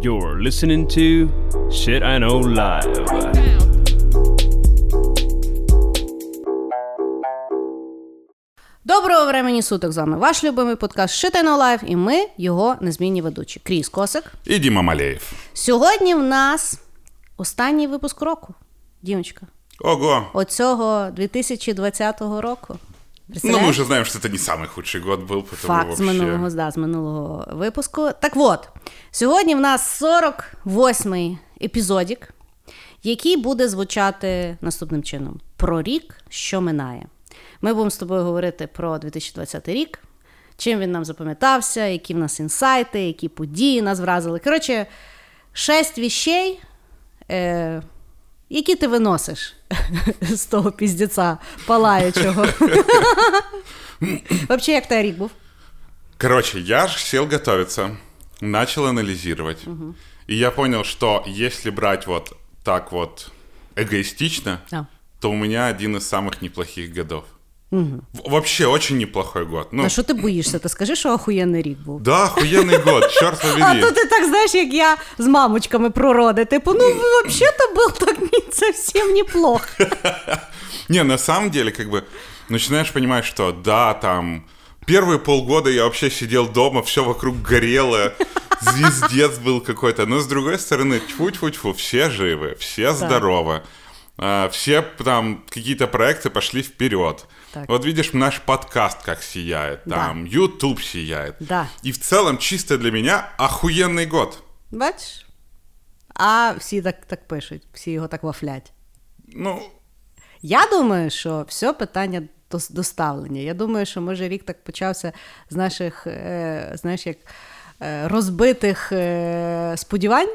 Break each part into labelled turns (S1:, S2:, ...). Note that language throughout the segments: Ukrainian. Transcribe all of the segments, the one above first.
S1: You're listening to Shit I Know Live.
S2: Доброго времені суток з вами ваш любимий подкаст Shit I Know Live і ми його незмінні ведучі. Кріс Косик.
S3: І Діма Малеєв.
S2: Сьогодні в нас останній випуск року. Дімочка,
S3: Ого.
S2: оцього 2020 року.
S3: Ну,
S2: Представляєш?
S3: мы уже знаем, что это не самый худший год был, потому
S2: Факт
S3: вообще...
S2: з минулого, да, з минулого випуску. Так от, сьогодні в нас 48-й епізодік, який буде звучати наступним чином: про рік, що минає. Ми будемо з тобою говорити про 2020 рік, чим він нам запам'ятався, які в нас інсайти, які події нас вразили. Коротше, шесть віщей, е, які ти виносиш з того піздеця палаючого. Взагалі, як той рік був?
S3: Короче, я ж сел готовиться, начал анализировать. И я понял, что если брать вот так вот эгоистично,
S2: Да.
S3: то у меня один из самых неплохих годов. В- Вообще очень неплохой год. Ну,
S2: А що ти боїшся? Ти скажи, що охуєнний рік був.
S3: да, охуенный год, черт
S2: А
S3: побери.
S2: то ти так знаєш, як я з мамочками про роди. Типу, ну взагалі-то був так не совсем неплохо.
S3: Не, на самом деле, как бы, начинаешь понимать, что да, там, первые полгода я вообще сидел дома, все вокруг горело, звездец был какой-то. Но с другой стороны, тьфу-тьфу-тьфу, все живы, все здоровы. а, Все там какие-то проекты пошли вперед.
S2: Так.
S3: Вот видишь, наш подкаст как сияет,
S2: Да.
S3: там, YouTube сияет.
S2: Да.
S3: И в целом, чисто для меня, охуенный год.
S2: Бачиш? А всі так, так пишуть, всі його так вафлять.
S3: Ну,
S2: Я думаю, що все питання дос- доставлення. Я думаю, що може рік так почався з наших, е, знаєш, як е, розбитих е, сподівань.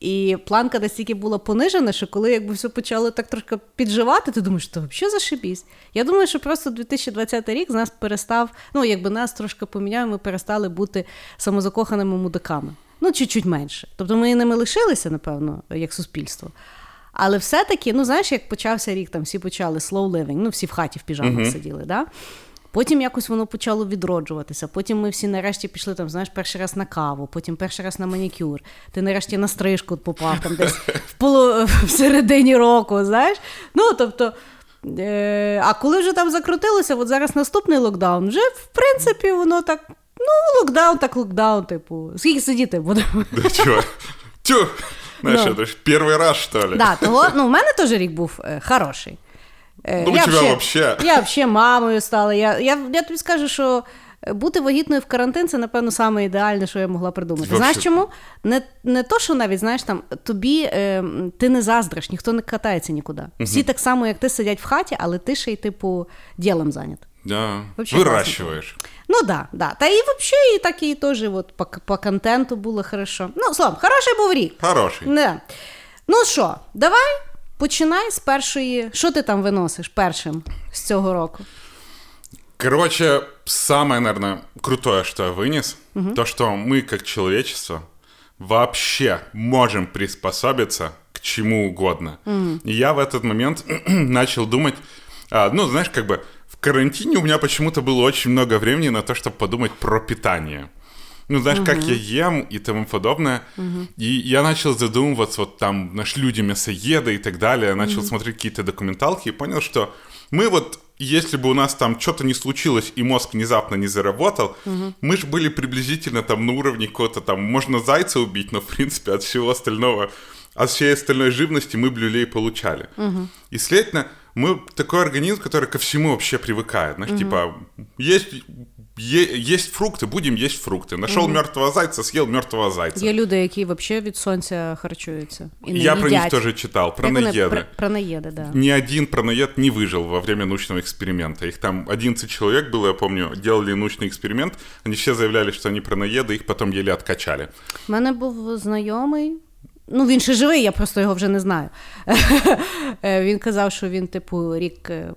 S2: І планка настільки була понижена, що коли якби все почало так трошки підживати, ти думаєш, що взагалі зашибісь. Я думаю, що просто 2020 рік з нас перестав, ну якби нас трошки поміняв, ми перестали бути самозакоханими мудаками. Ну, чуть-чуть менше. Тобто ми ними лишилися, напевно, як суспільство. Але все-таки, ну знаєш, як почався рік, там всі почали slow living, ну всі в хаті в піжамах сиділи, да? Потім якось воно почало відроджуватися. Потім ми всі нарешті пішли там, знаєш, перший раз на каву, потім перший раз на манікюр. Ти нарешті на стрижку попав там десь в, полу... в середині року, знаєш. Ну, тобто. Е... А коли вже там закрутилося, от зараз наступний локдаун, вже в принципі воно так. Ну, локдаун, так локдаун, типу. Скільки сидіти будемо?
S3: да чё? Тю! Знаешь,
S2: Ну.
S3: это ж первый раз, что ли?
S2: Да, того, ну, в мене теж рік був е, хороший. Е,
S3: Ну, у тебе вообще.
S2: Я взагалі мамою стала. Я, я, я тобі скажу, що бути вагітною в карантин це, напевно, саме ідеальне, що я могла придумати.
S3: Вообще.
S2: Знаєш чому? Не, не то, що навіть, знаєш, там тобі е, ти не заздриш, ніхто не катається нікуди. Всі так само, як ти сидять в хаті, але ти ще й, типу, ділом зайнят.
S3: Да.
S2: Вообще
S3: Выращиваешь.
S2: Ну да, да. Та і взагалі, і так і теж от, по, по контенту було хорошо. Ну, словом, хороший був рік.
S3: Хороший.
S2: Не. Ну що, давай починай з першої. Що ти там виносиш першим з цього року?
S3: Короче, самое, наверное, крутое, что я вынес, то, что мы, как человечество, вообще можем приспособиться к чему угодно. И я в этот момент начал думать, а, ну, знаешь, как бы в карантине у меня почему-то было очень много времени на то, чтобы подумать про питание. Ну, знаешь, как я ем и тому подобное. И я начал задумываться, вот там, наш люди мясоеды и так далее. Я начал смотреть какие-то документалки и понял, что мы вот, если бы у нас там что-то не случилось и мозг внезапно не заработал, мы же были приблизительно там на уровне какого-то там, можно зайца убить, но в принципе от всего остального, от всей остальной живности мы бы люлей получали. И следовательно, мы такой организм, который ко всему вообще привыкает. Знаешь, типа, есть, есть фрукты, будем есть фрукты. Нашел мертвого зайца, съел мертвого зайца.
S2: Є люди, які взагалі від сонця харчуються. І не
S3: Я про них
S2: їдять.
S3: тоже читал, про
S2: Як вони?
S3: наеды.
S2: Про, про наєди, да.
S3: Ни один пронаед не выжил во время научного эксперимента. Их там 11 человек было, я помню, делали научный эксперимент. Они все заявляли, что они пронаеды, их потом еле откачали.
S2: У мене був знайомий. Ну, він ще живий, я просто його вже не знаю. Е, він казав, що він, типу, рік е,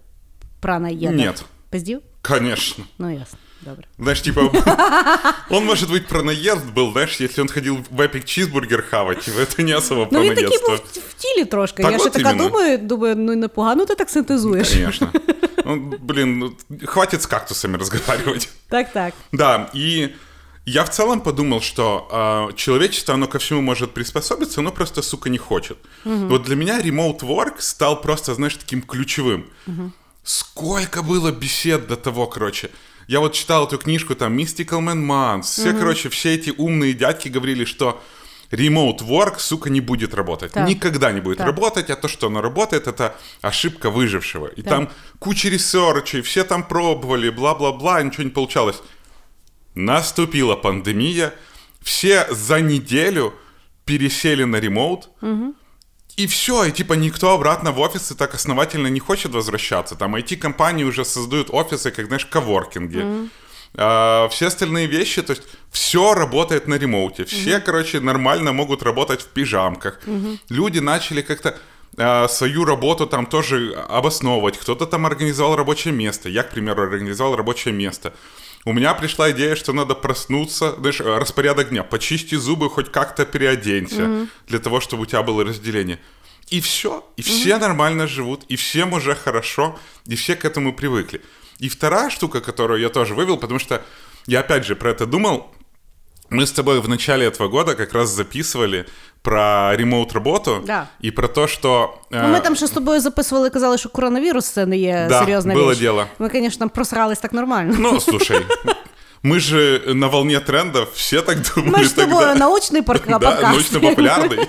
S2: пранаєда.
S3: Ні.
S2: Пиздів?
S3: Конечно.
S2: Ну, ясно. Добре.
S3: Знаешь, типа, он, может быть, пронаезд был, знаешь, если он ходил в эпик чизбургер хавать, это не особо
S2: Ну, він такий
S3: пронаедство.
S2: був в тілі трошки.
S3: Так
S2: я ще
S3: от
S2: така
S3: іменно.
S2: думаю, думаю, ну непогано ти так синтезуєш.
S3: Конечно. Ну, блин, ну, хватит с кактусами разговаривать.
S2: Так, так.
S3: Да, и Я в целом подумал, что э, человечество, оно ко всему может приспособиться, оно просто, сука, не хочет. Вот для меня remote work стал просто, знаешь, таким ключевым. Сколько было бесед до того, короче. Я вот читал эту книжку, там, Mystical Man Months. Все, короче, все эти умные дядьки говорили, что remote work, сука, не будет работать.
S2: Так.
S3: Никогда не будет
S2: Так.
S3: работать, а то, что оно работает, это ошибка выжившего. И там куча ресерчей, все там пробовали, бла-бла-бла, ничего не получалось. Наступила пандемия, все за неделю пересели на ремоут, и все, и типа никто обратно в офисы так основательно не хочет возвращаться. Там IT-компании уже создают офисы, как, знаешь, коворкинги. А, все остальные вещи, то есть все работает на ремоуте. Все, короче, нормально могут работать в пижамках. Люди начали как-то а, свою работу там тоже обосновывать. Кто-то там организовал рабочее место. Я, к примеру, организовал рабочее место. У меня пришла идея, что надо проснуться, знаешь, э, распорядок дня, почисти зубы, хоть как-то переоденься, для того, чтобы у тебя было разделение. И все, и все нормально живут, и всем уже хорошо, и все к этому привыкли. И вторая штука, которую я тоже вывел, потому что я опять же про это думал, мы с тобой в начале этого года как раз записывали про ремоут-работу
S2: Да.
S3: и про то, что...
S2: Ну, ми
S3: э,
S2: там ще з тобою записували, казали, що коронавірус це не є
S3: Да,
S2: серйозна
S3: було
S2: річ.
S3: діло.
S2: Ми, звісно, там просрались так нормально.
S3: Ну, слушай, мы же на волне трендов, все так думали
S2: Ми ж з тобою
S3: тогда.
S2: научний парк-
S3: Да,
S2: подкаст.
S3: научно-популярный.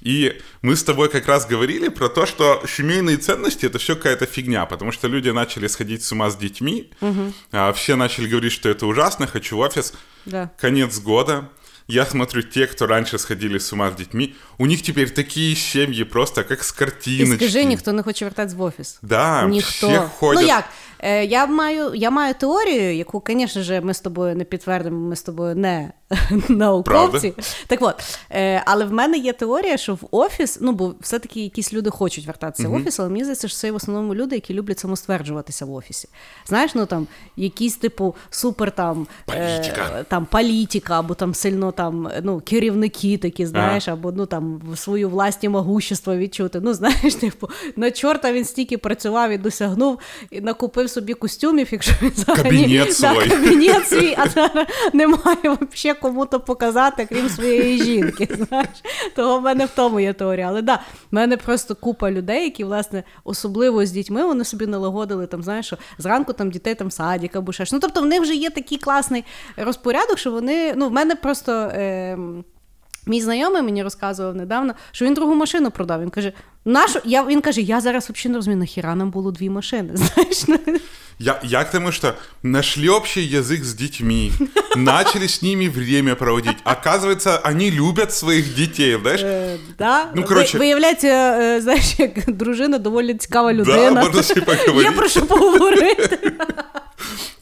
S3: И мы с тобой как раз говорили про то, что семейные ценности это все какая-то фигня, потому что люди начали сходить с ума с детьми, а, все начали говорить, что это ужасно, хочу в офис.
S2: Да.
S3: Конец года. Я смотрю, те, кто раньше сходили с ума с детьми, у них теперь такие семьи просто как с
S2: І
S3: картиночки.
S2: скажи, ніхто не хоче вертатись в офіс.
S3: Да,
S2: Ніхто.
S3: всі ходять.
S2: Ну як? Е, я, маю, я маю теорію, яку, звісно ж, ми з тобою не підтвердимо, ми з тобою не науковці. Так от, е, але в мене є теорія, що в офіс, ну бо все-таки якісь люди хочуть вертатися в офіс, але мені здається, що це в основному люди, які люблять самостверджуватися в офісі. Знаєш, ну там якісь типу супер там
S3: Політика.
S2: Е, там політика, або там сильно там ну, керівники такі, знаєш, або ну там свою власні могущество відчути. Ну, знаєш, типу, на чорта він стільки працював і досягнув, і накупив собі костюмів, якщо він взагалі
S3: Кабінет
S2: да, кабінет свій, а зараз немає взагалі кому-то показати, крім своєї жінки. Знаєш, того в мене в тому є теорія. Але да, в мене просто купа людей, які, власне, особливо з дітьми, вони собі налагодили там, знаєш, що зранку там дітей там садік або ще. Ну, тобто в них вже є такий класний розпорядок, що вони. Ну, в мене просто. Е, Мій знайомий мені розказував недавно, що він другу машину продав. Він каже: нашу я він каже, я зараз взагалі не розумію, нахіра нам було дві машини. Знаєш,
S3: Я, я к тому, что нашли общий язык с детьми, начали с ними время проводить. Оказывается, они любят своих детей, знаешь?
S2: Е, да?
S3: Ну,
S2: Ви- Виявляється, е, знаєш, як дружина доволі цікава людина.
S3: Да, можно с ней
S2: Є про що поговорити.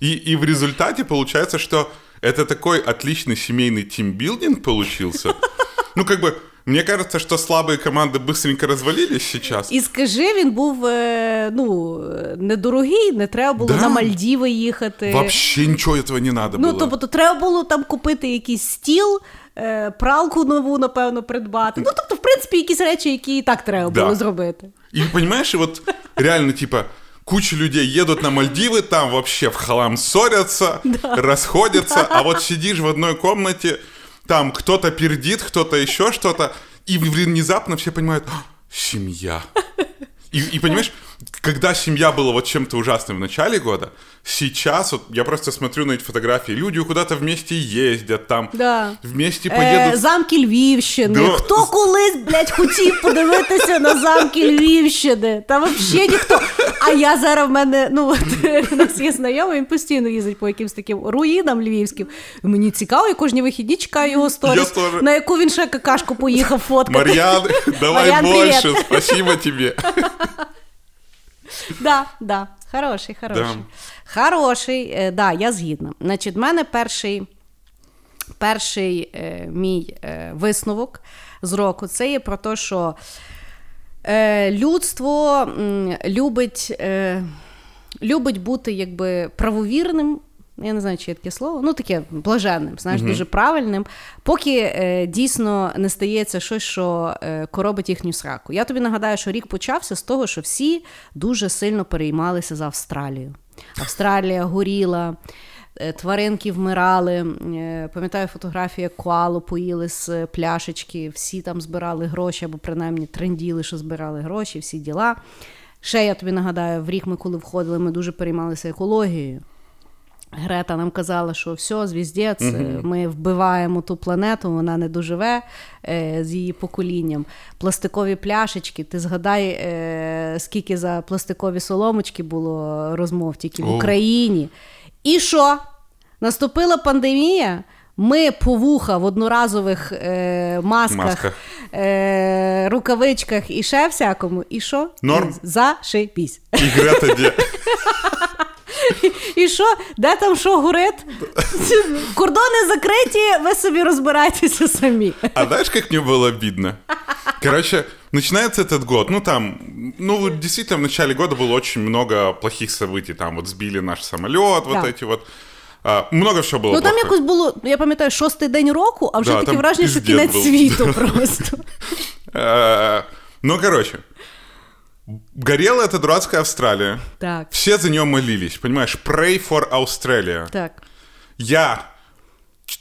S3: И, и в результате получается, что это такой отличный семейный тимбилдинг получился. Ну, как бы, мне кажется, что слабые команды быстренько развалились сейчас.
S2: І скажи, він був е, ну, е, недорогий, не треба було
S3: Да.
S2: на Мальдіви їхати.
S3: Вообще ничего этого не надо
S2: Ну,
S3: было.
S2: тобто, треба було там купити якийсь стіл, е, пралку нову, напевно, придбати. Ну, тобто, в принципі, якісь речі, які і так треба
S3: Да.
S2: було зробити.
S3: И понимаешь, и вот реально, типа, Куча людей едут на Мальдивы, там вообще в халам ссорятся, расходятся, а вот сидишь в одной комнате, там кто-то пердит, кто-то еще что-то, и внезапно все понимают, «А, семья. И, и понимаешь, когда семья была вот чем-то ужасным в начале года, сейчас вот я просто смотрю на эти фотографии, люди куда-то вместе ездят, там
S2: Да.
S3: вместе
S2: Е,
S3: поедут.
S2: замки Львівщини.
S3: Да.
S2: Хто колись, блядь, хотів подивитися на замки Львівщини? Та взагалі ніхто. А я зараз в мене, ну от у нас є знайомий, він постійно їздить по якимсь таким руїнам львівським. І Мені цікаво, я кожні вихідні чекаю його сторіс,
S3: теж.
S2: на яку він ще какашку поїхав фоткати.
S3: Марьян, давай
S2: Марьян,
S3: больше,
S2: привет.
S3: спасибо тебе.
S2: Да, да. Хороший, хороший.
S3: Да.
S2: Хороший, е, да, я згідна. Значить, в мене перший, перший е, мій е, висновок з року це є про те, що е, людство любить, е, любить бути якби правовірним. Я не знаю, чи є таке слово, ну таке блаженним, знаєш, дуже правильним, поки е, дійсно не стається щось, що е, коробить їхню сраку. Я тобі нагадаю, що рік почався з того, що всі дуже сильно переймалися за Австралію. Австралія горіла. е, тваринки вмирали. Е, Пам'ятаю фотографію, як коалу поїли з е, пляшечки, всі там збирали гроші, або принаймні тренділи, що збирали гроші, всі діла. Ще я тобі нагадаю, в рік ми, коли входили, ми дуже переймалися екологією. Грета нам казала, що все, звіздець, е, ми вбиваємо ту планету, вона не доживе е, з її поколінням. Пластикові пляшечки, ти згадай, е, скільки за пластикові соломочки було розмов тільки в Україні. І що? Наступила пандемія. Ми по вуха в одноразових е, масках,
S3: Масках.
S2: Е, рукавичках і ще всякому. І що?
S3: Норм.
S2: І
S3: Грета?
S2: І що? Де там що горить? Кордони закриті, ви собі розбирайтеся самі.
S3: А знаешь, как мне было обидно? Короче, начинается этот год, ну там, ну вот действительно в начале года было очень много плохих событий, там вот сбили наш самолет, вот
S2: Да.
S3: эти вот, а, много всего было
S2: Ну там
S3: плохого.
S2: якось було, я пам'ятаю, шостий день року, а вже
S3: Да,
S2: таке
S3: там
S2: враження, що
S3: пиздец
S2: кінець
S3: був.
S2: світу просто.
S3: Э, Ну, короче, горела эта дурацкая Австралия.
S2: Так,
S3: Все за нее молились, понимаешь? Pray for Australia.
S2: так.
S3: Я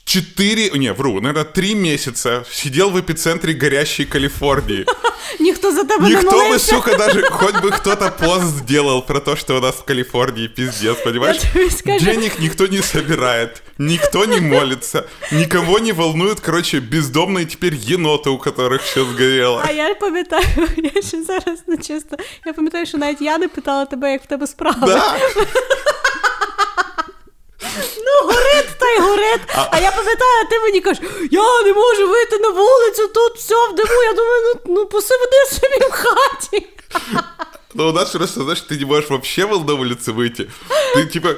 S3: четыре, не, вру, наверное, три месяца сидел в эпицентре горящей Калифорнии.
S2: Ніхто за не
S3: Никто бы, сука, даже, хоть бы кто-то пост сделал про то, что у нас в Калифорнии пиздец, понимаешь? Денег никто не собирает, никто не молится, никого не волнуют, короче, бездомные теперь еноты, у которых все сгорело.
S2: А я пам'ятаю, я ще зараз не чисто. Я пам'ятаю, що навіть я не питала тебе, як в тебе справи.
S3: Да,
S2: Ну, горить та й горить. А... я пам'ятаю, а ти мені кажеш, я не можу вийти на вулицю, тут все в диму. Я думаю, ну, ну посиди собі в хаті.
S3: но у нас просто, знаешь, ты не можешь вообще вол- на улице выйти. Ты, типа,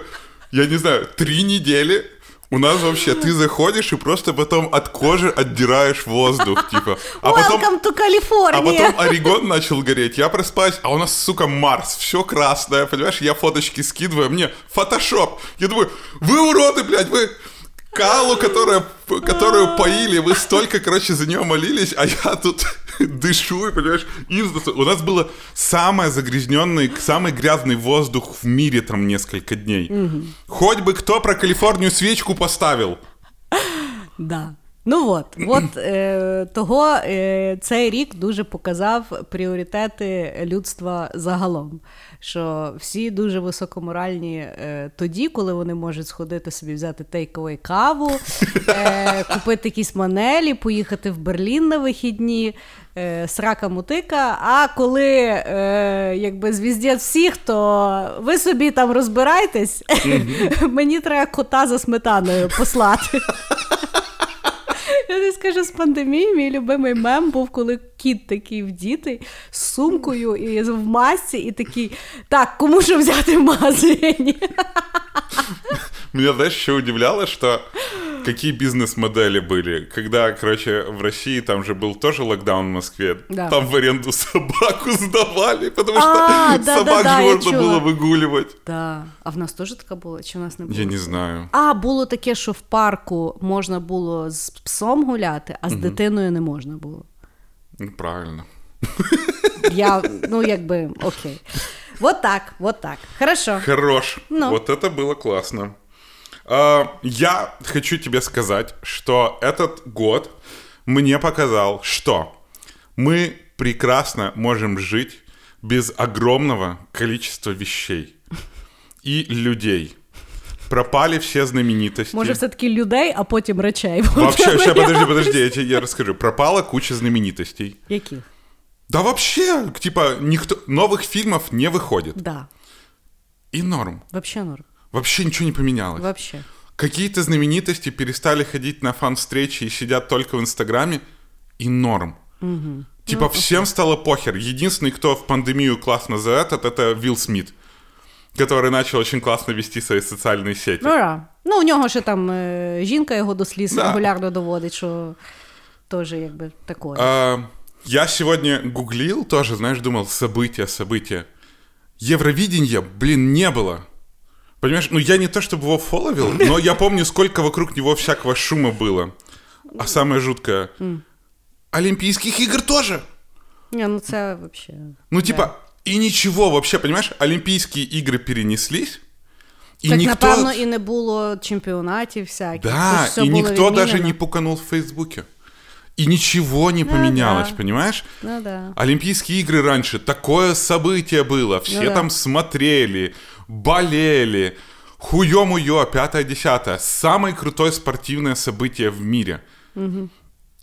S3: я не знаю, три недели у нас вообще, ты заходишь и просто потом от кожи отдираешь воздух, типа. А потом
S2: Welcome to
S3: А
S2: California.
S3: потом Орегон начал гореть. Я просыпаюсь, а у нас, сука, Марс. Все красное, понимаешь? Я фоточки скидываю, мне фотошоп. Я думаю, вы уроды, блядь, вы Калу, которая, которую поили, вы столько, короче, за нее молились, а я тут дышу, и, понимаешь, издус- У нас было самый загрязненный, самый грязный воздух в мире там несколько дней. Хоть бы кто про Калифорнию свечку поставил.
S2: Да. Ну от, от е, того е, цей рік дуже показав пріоритети людства загалом. Що всі дуже високоморальні е, тоді, коли вони можуть сходити собі взяти тейковий каву, е, купити якісь манелі, поїхати в Берлін на вихідні, е, срака мутика. А коли е, якби звіздять всіх, то ви собі там розбирайтесь, мені треба кота за сметаною послати. Я не скажу з пандемії, мій любимий мем був, коли кіт такий вдітий з сумкою і в масці, і такий: так, кому ж взяти в магазині?
S3: Меня, знаешь, еще удивляло, какие бизнес-модели были. Когда, короче, в России там же был тоже локдаун в Москве.
S2: Да.
S3: Там в аренду собаку сдавали, потому что
S2: А, да,
S3: собак
S2: да,
S3: же можно было выгуливать.
S2: Да. А в нас теж така була? Чи в нас не було?
S3: Я не знаю.
S2: А, було таке, що в парку можна було з псом гуляти, а з дитиною не можна було.
S3: Ну, правильно.
S2: Я, ну, якби, окей. Вот так, вот так. Хорошо.
S3: Хорош.
S2: Ну.
S3: Вот это было классно. А, я хочу тебе сказать, что этот год мне показал, что мы прекрасно можем жить без огромного количества вещей и людей. Пропали все знаменитости.
S2: Може, все-таки людей, а потім речей.
S3: Вообще, сейчас, подожди, подожди, я тебе я расскажу. Пропала куча знаменитостей.
S2: Яких?
S3: Да вообще, типа, никто новых фильмов не выходит.
S2: Да.
S3: И норм.
S2: Вообще норм.
S3: Вообще ничего не поменялось.
S2: Вообще.
S3: Какие-то знаменитости перестали ходить на фан-встречи и сидят только в Инстаграме, и норм. Типа всем стало похер. Единственный, кто в пандемию классно за этот, это Вилл Смит, который начал очень классно вести свои социальные сети.
S2: Ну, да. ну у нього ще там е, жінка його до сліз
S3: Да.
S2: регулярно доводить, що теж якби такое.
S3: А, я сегодня гуглил, тоже, знаешь, думал, события, события. Евровидения, блин, не было. Понимаешь, ну я не то чтобы его фоловил, но я помню, сколько вокруг него всякого шума было. А самое жуткое, Олимпийских игр тоже.
S2: Ні, ну це вообще.
S3: Ну, типа, и ничего вообще, понимаешь, Олимпийские игры перенеслись, И
S2: так,
S3: никто...
S2: напевно, і не було чемпіонатів всяких.
S3: Да,
S2: Тож все
S3: и
S2: було
S3: никто даже
S2: відмінено.
S3: не пуканул в Фейсбуке. И ничего не поменялось,
S2: да.
S3: понимаешь?
S2: Ну да.
S3: Олимпийские игры раньше, такое событие было. Все
S2: Ну да.
S3: там смотрели, болели. Хуё-муё, пятое-десятое. Самое крутое спортивное событие в мире.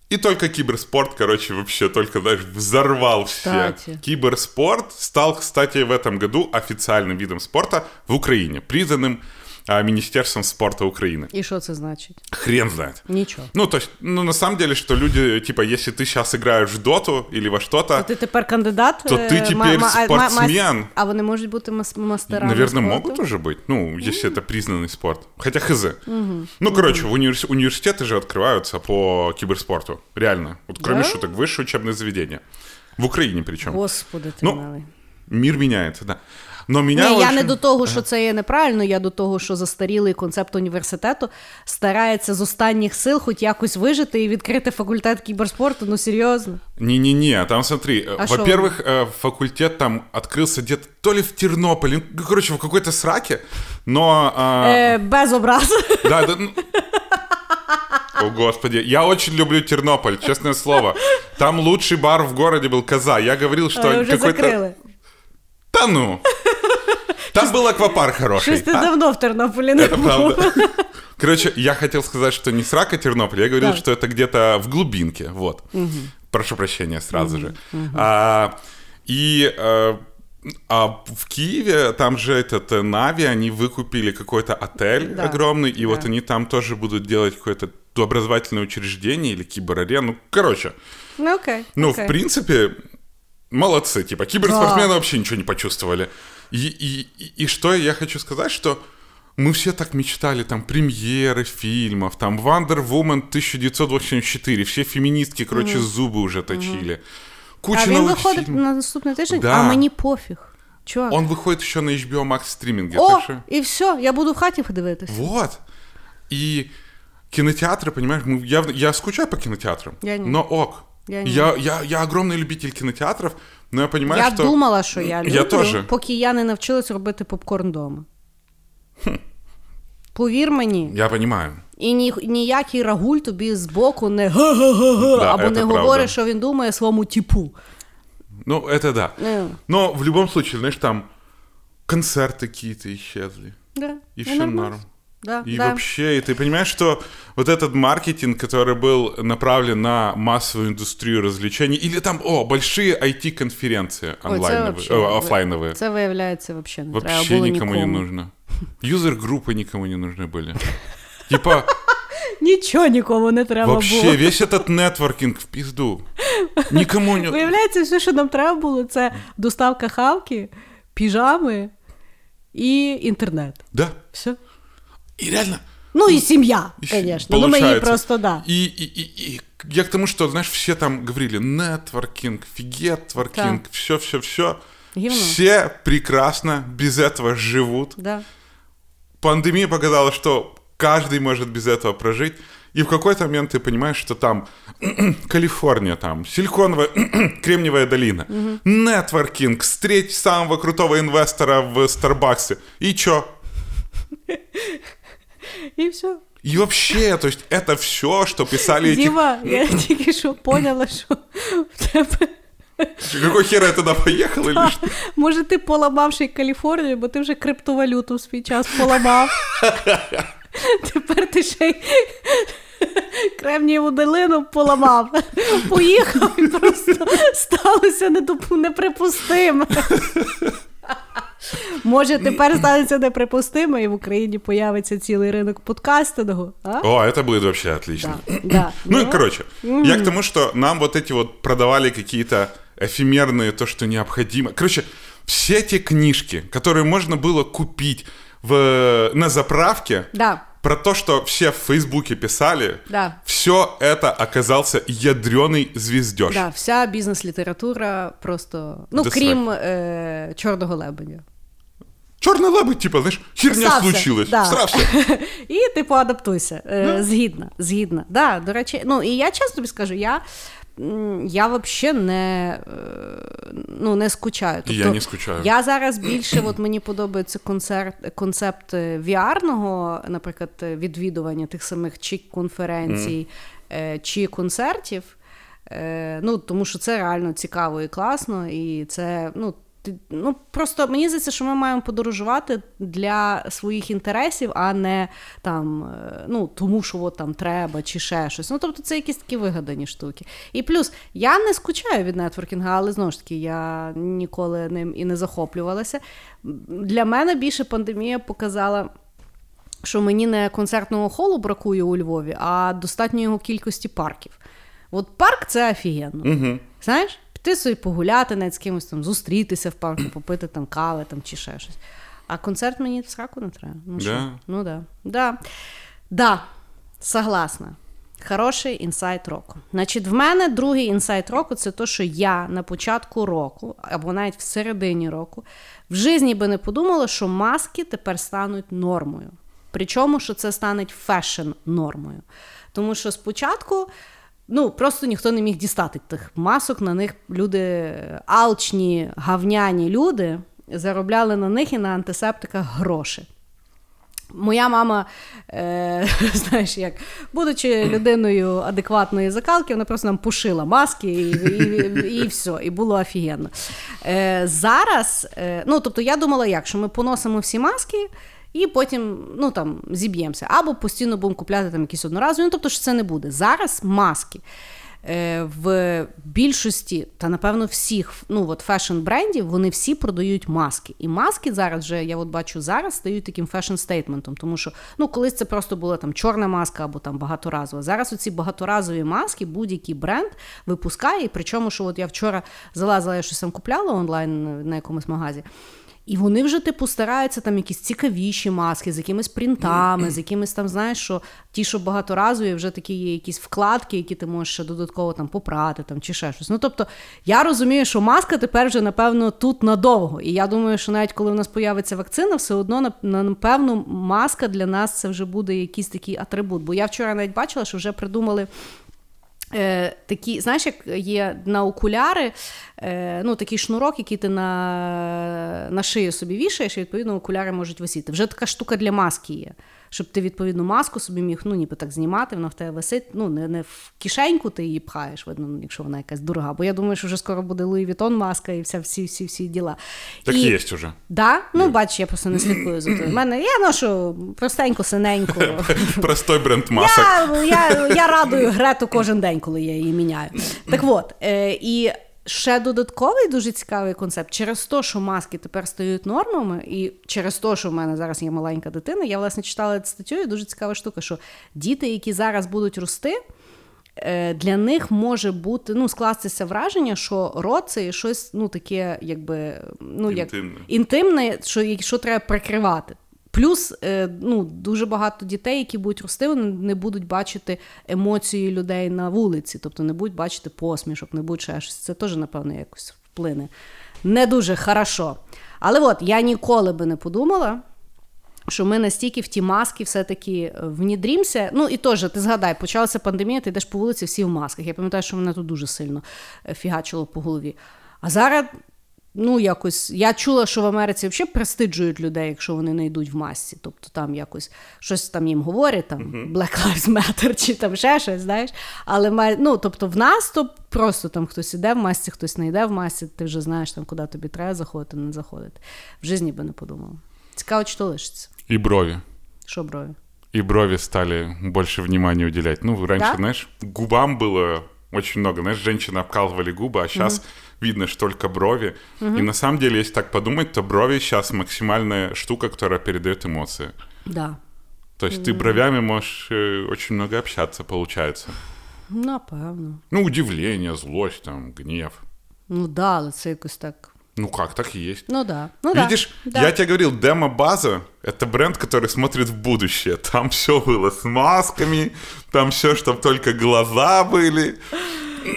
S3: И только киберспорт, короче, вообще только, знаешь, взорвал все.
S2: Кстати.
S3: Киберспорт стал, кстати, в этом году официальным видом спорта в Украине, признанным Министерством спорта Украины.
S2: І що це значить?
S3: Хрен знает.
S2: Нічого.
S3: Ну, то есть, ну, на самом деле, что люди, типа, если ты сейчас играешь в доту или во что-то,
S2: То ти тепер кандидат?
S3: То
S2: е,
S3: ти тепер
S2: ма- ма- а-
S3: спортсмен.
S2: А вони можуть бути мас- мастерами
S3: наверное, могут уже быть, ну, если это признанный спорт. Хотя хз. Ну, короче, университеты же открываются по киберспорту. Реально. Вот кроме шуток, высшее учебное заведение. В Украине причем.
S2: Господи, ти
S3: Ну. Мир меняется, да. Но меня
S2: Ні, я
S3: очень-
S2: не до того, що це є неправильно, я до того, що застарілий концепт університету старається з останніх сил хоч якось вижити і відкрити факультет кіберспорту. Ну серйозно.
S3: Не-не-не, там смотри, э,
S2: А шо?
S3: во-первых, э, факультет там открылся где-то то ли в Тернополе, ну, короче, в какой-то сраке, но... а,
S2: Е, без образ.
S3: Да, да. ну- О, господи, я очень люблю Тернополь, честное слово. Там лучший бар в городе был Коза. Я говорил, что
S2: Але вже
S3: какой-то...
S2: закрили.
S3: Да ну! Там был аквапарк хороший.
S2: Щось ти
S3: а?
S2: давно в Тернополі не
S3: Это правда. Короче, я хотел сказать, что не срака Тернополь, я говорил,
S2: Да.
S3: что это где-то в глубинке, вот. Прошу прощения сразу же. А, и э, а в Киеве, там же этот э, Нави, они выкупили какой-то отель
S2: Да.
S3: огромный, и вот
S2: Да.
S3: они там тоже будут делать какое-то образовательное учреждение или киберарену. Ну, короче,
S2: Ну окей.
S3: ну,
S2: окей.
S3: в принципе, молодцы. Типа, киберспортсмены вообще ничего не почувствовали. И, и, и, и что я хочу сказать, что мы все так мечтали, там, премьеры фильмов, там, Wonder Woman 1984, все феминистки, короче, зубы уже точили. Куча
S2: А він
S3: новых
S2: виходить
S3: фильмов.
S2: на наступний тиждень,
S3: Да.
S2: а мені пофіг. Чувак.
S3: Он выходит еще на HBO Max стриминге.
S2: О,
S3: так что-
S2: і все, я буду в хаті дивитись.
S3: Вот. И кинотеатры, понимаешь, мы, я, я скучаю по кинотеатрам.
S2: Я не.
S3: Но ок.
S2: Я не.
S3: я, я, я огромный любитель кинотеатров, но я понимаю,
S2: Я
S3: что...
S2: думала, що я люблю,
S3: Я тоже.
S2: поки я не навчилась робити попкорн вдома. Повір мені,
S3: Я понимаю.
S2: і ні, ніякий рагуль тобі збоку не
S3: Да,
S2: або не
S3: правда.
S2: говорить, що він думає своєму типу.
S3: Ну, это да.
S2: Ну,
S3: Но в любом случае, знаешь, там концерты какие-то исчезли.
S2: да,
S3: И
S2: ну,
S3: все норм.
S2: Да,
S3: И
S2: да.
S3: вообще, и ты понимаешь, что вот этот маркетинг, который был направлен на массовую индустрию развлечений, или там, о, большие IT-конференции
S2: Ой, це
S3: онлайновые,
S2: вообще-
S3: э, оффлайновые,
S2: Це виявляється взагалі не треба
S3: вообще
S2: було
S3: никому
S2: нікому.
S3: не нужно. Юзер-группы никому не нужны были. Типа,
S2: Нічого нікому не треба
S3: вообще
S2: було.
S3: весь этот нетворкинг в пизду. Никому не...
S2: Виявляється, все, що нам треба було, це доставка хавки, піжами і інтернет.
S3: Да.
S2: Все.
S3: И реально,
S2: Ну і сім'я,
S3: И
S2: звісно. Ну мені
S3: получается.
S2: просто да.
S3: И, и, и, и я к тому, что, знаешь, все там говорили нетворкинг, фигетворкинг,
S2: Да.
S3: все-все-все.
S2: Гивно.
S3: Все прекрасно без этого живут.
S2: Да.
S3: Пандемия показала, что каждый может без этого прожить. И в какой-то момент ты понимаешь, что там Калифорния, там силиконовая, Кремниевая долина, нетворкинг, встреть самого крутого инвестора в Старбаксе. И чё?
S2: І все.
S3: И вообще, то есть это все, что писали эти...
S2: Діма, я тільки що поняла, що в тебе.
S3: Какой хер я туда поехал или что?
S2: Може, ти поламавши Каліфорнію, бо ти вже криптовалюту в свій час поламав. Тепер ти ще й Кремнієву долину поламав. Поїхав і просто сталося неприпустиме. Може, тепер станеться неприпустиме, і в Україні появиться цілий ринок подкастингу. А?
S3: О, это будет вообще отлично.
S2: Да, да.
S3: Ну и короче, я к тому, что нам вот эти вот продавали какие-то эфемерные, то, что необходимо. Короче, все те книжки, которые можно было купить в, на заправке,
S2: Да.
S3: про то, что все в Фейсбуке писали,
S2: Да.
S3: все это оказался ядреный звездеж.
S2: Да, вся бізнес-література просто. Ну,
S3: До
S2: крім е, чорного лебедя.
S3: Черный лабы, типа, знаешь, херня
S2: Стався,
S3: случилась.
S2: да.
S3: Стався.
S2: І, типу, адаптуйся. Е,
S3: Ну.
S2: Згідна, згідна. Да, до речі, ну і я чесно тобі скажу, я м, я взагалі не, е, ну, не скучаю. Тобто,
S3: Я не скучаю.
S2: Я зараз більше, от мені подобається концерт, концепт віарного, наприклад, е, відвідування тих самих чи конференцій, е, чи концертів. Ну, тому що це реально цікаво і класно, і це, ну, ну, просто мені здається, що ми маємо подорожувати для своїх інтересів, а не там, е, ну, тому що от там треба чи ще щось. Ну, тобто це якісь такі вигадані штуки. І плюс я не скучаю від нетворкінгу, але знову ж таки, я ніколи ним і не захоплювалася. Для мене більше пандемія показала. Що мені не концертного холу бракує у Львові, а достатньо його кількості парків. От парк це офігенно.
S3: Угу.
S2: Знаєш, піти собі погуляти навіть з кимось там, зустрітися в парку, попити там кави там, чи ще щось. А концерт мені в сраку не треба. Ну, що?
S3: Да?
S2: ну да. Да. Да, согласна. Хороший інсайт року. Значить, в мене другий інсайт року це те, що я на початку року, або навіть в середині року, в житті би не подумала, що маски тепер стануть нормою. Причому, що це стане fashion нормою. Тому що спочатку. Ну, просто ніхто не міг дістати тих масок. На них люди, алчні, гавняні люди заробляли на них і на антисептиках гроші. Моя мама, е, знаєш, як будучи людиною адекватної закалки, вона просто нам пошила маски і, і, і все, і було офігенно. Е, зараз, е, ну тобто, я думала, як що ми поносимо всі маски. І потім ну там зіб'ємося. Або постійно будемо купляти там якісь одноразові. Ну, тобто, що це не буде. Зараз маски е, в більшості, та напевно всіх ну, от fashion-брендів, вони всі продають маски. І маски зараз вже, я от бачу, зараз стають таким fashion-statement ом, тому що ну, колись це просто була там чорна маска або там багаторазова. Зараз оці багаторазові маски будь-який бренд випускає. І причому, що от я вчора залазила, я щось там купляла онлайн на якомусь магазі. І вони вже, типу, стараються там якісь цікавіші маски з якимись принтами, з якимись там, знаєш, що ті, що багаторазові, вже такі є якісь вкладки, які ти можеш ще додатково там попрати там, чи ще щось. Ну, тобто, я розумію, що маска тепер вже, напевно, тут надовго. І я думаю, що навіть коли в нас появиться вакцина, все одно, напевно, маска для нас це вже буде якийсь такий атрибут. Бо я вчора навіть бачила, що вже придумали. Е, такі, знаєш, як є на окуляри, е, ну, такий шнурок, який ти на на шию собі вішаєш, і відповідно окуляри можуть висіти. Вже така штука для маски є. Щоб ти відповідну маску собі міг ну, ніби так знімати, вона в тебе висить. Ну, не не в кишеньку ти її пхаєш, видно, якщо вона якась дорога. Бо я думаю, що вже скоро буде Louis Vuitton маска і вся, всі всі, всі діла.
S3: Так
S2: і...
S3: є вже.
S2: Да? Ну, бач, я просто не слідкую за. У мене я ношу простенько, синенько.
S3: Простой бренд масок.
S2: Я, я, я радую Грету кожен день, коли я її міняю. Так от, е, і ще додатковий дуже цікавий концепт. Через те, що маски тепер стають нормами, і через те, що в мене зараз є маленька дитина, я власне читала цю статтю, і дуже цікава штука, що діти, які зараз будуть рости. Для них може бути ну, скластися враження, що рот це щось ну, таке, якби ну, як
S3: Інтимне.
S2: інтимне, що, що треба прикривати. Плюс ну, дуже багато дітей, які будуть рости, вони не будуть бачити емоції людей на вулиці, тобто не будуть бачити посмішок, не будуть ще щось. Це теж, напевно, якось вплине. Не дуже хорошо. Але от я ніколи би не подумала. Що ми настільки в ті маски все-таки внідрімося. Ну і теж, ти згадай, почалася пандемія, ти йдеш по вулиці, всі в масках. Я пам'ятаю, що мене тут дуже сильно фігачило по голові. А зараз, ну, якось, я чула, що в Америці взагалі престиджують людей, якщо вони не йдуть в масці. Тобто там якось щось там їм говорять, там Black Lives Matter чи там ще щось, знаєш. Але ну, тобто в нас то просто там хтось іде в масці, хтось не йде в масці, ти вже знаєш, там, куди тобі треба заходити, не заходити. В житті би не подумала. Цікаво, чи то лишиться.
S3: И брови.
S2: Что брови?
S3: И брови стали больше внимания уделять. Ну, раньше,
S2: Да?
S3: знаешь, губам было очень много. Знаешь, женщины обкалывали губы, а сейчас видно, что только брови. И на самом деле, если так подумать, то брови сейчас максимальная штука, которая передает эмоции.
S2: Да.
S3: То есть ты бровями можешь э, очень много общаться, получается.
S2: Напевно.
S3: Ну, удивление, злость, там, гнев.
S2: Ну да, але це якось так.
S3: Ну как, так и есть.
S2: Ну да. Ну
S3: Видишь,
S2: да. да.
S3: я тебе говорил, демо-база — это бренд, который смотрит в будущее. Там все было с масками, там все, чтобы только глаза были.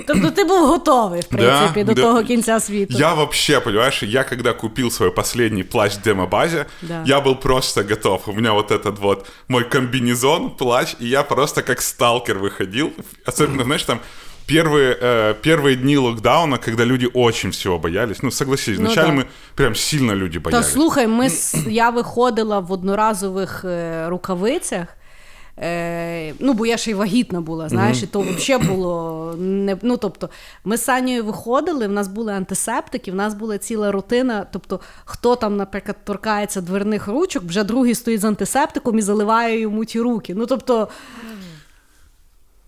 S2: Тобто ти був готовий, в принципі, до
S3: да.
S2: того кінця світу.
S3: Я вообще, понимаешь, я когда купил свой последний плащ в демо-базе,
S2: Да.
S3: я был просто готов. У меня вот этот вот мой комбинезон, плащ, и я просто как сталкер выходил. Особенно, знаешь, там первые, э, первые дни локдауна, когда люди очень всего боялись. Ну, согласись,
S2: Ну,
S3: вначале
S2: да.
S3: мы прям сильно люди
S2: Та
S3: боялись.
S2: слухай, ми с- я виходила в одноразових е, рукавицях. Е, ну, бо я ще й вагітна була, знаєш, і то взагалі було не. Ну, тобто, ми з Санєю виходили, в нас були антисептики, в нас була ціла рутина. Тобто, хто там, наприклад, торкається дверних ручок, вже другий стоїть з антисептиком і заливає йому ті руки. Ну, тобто,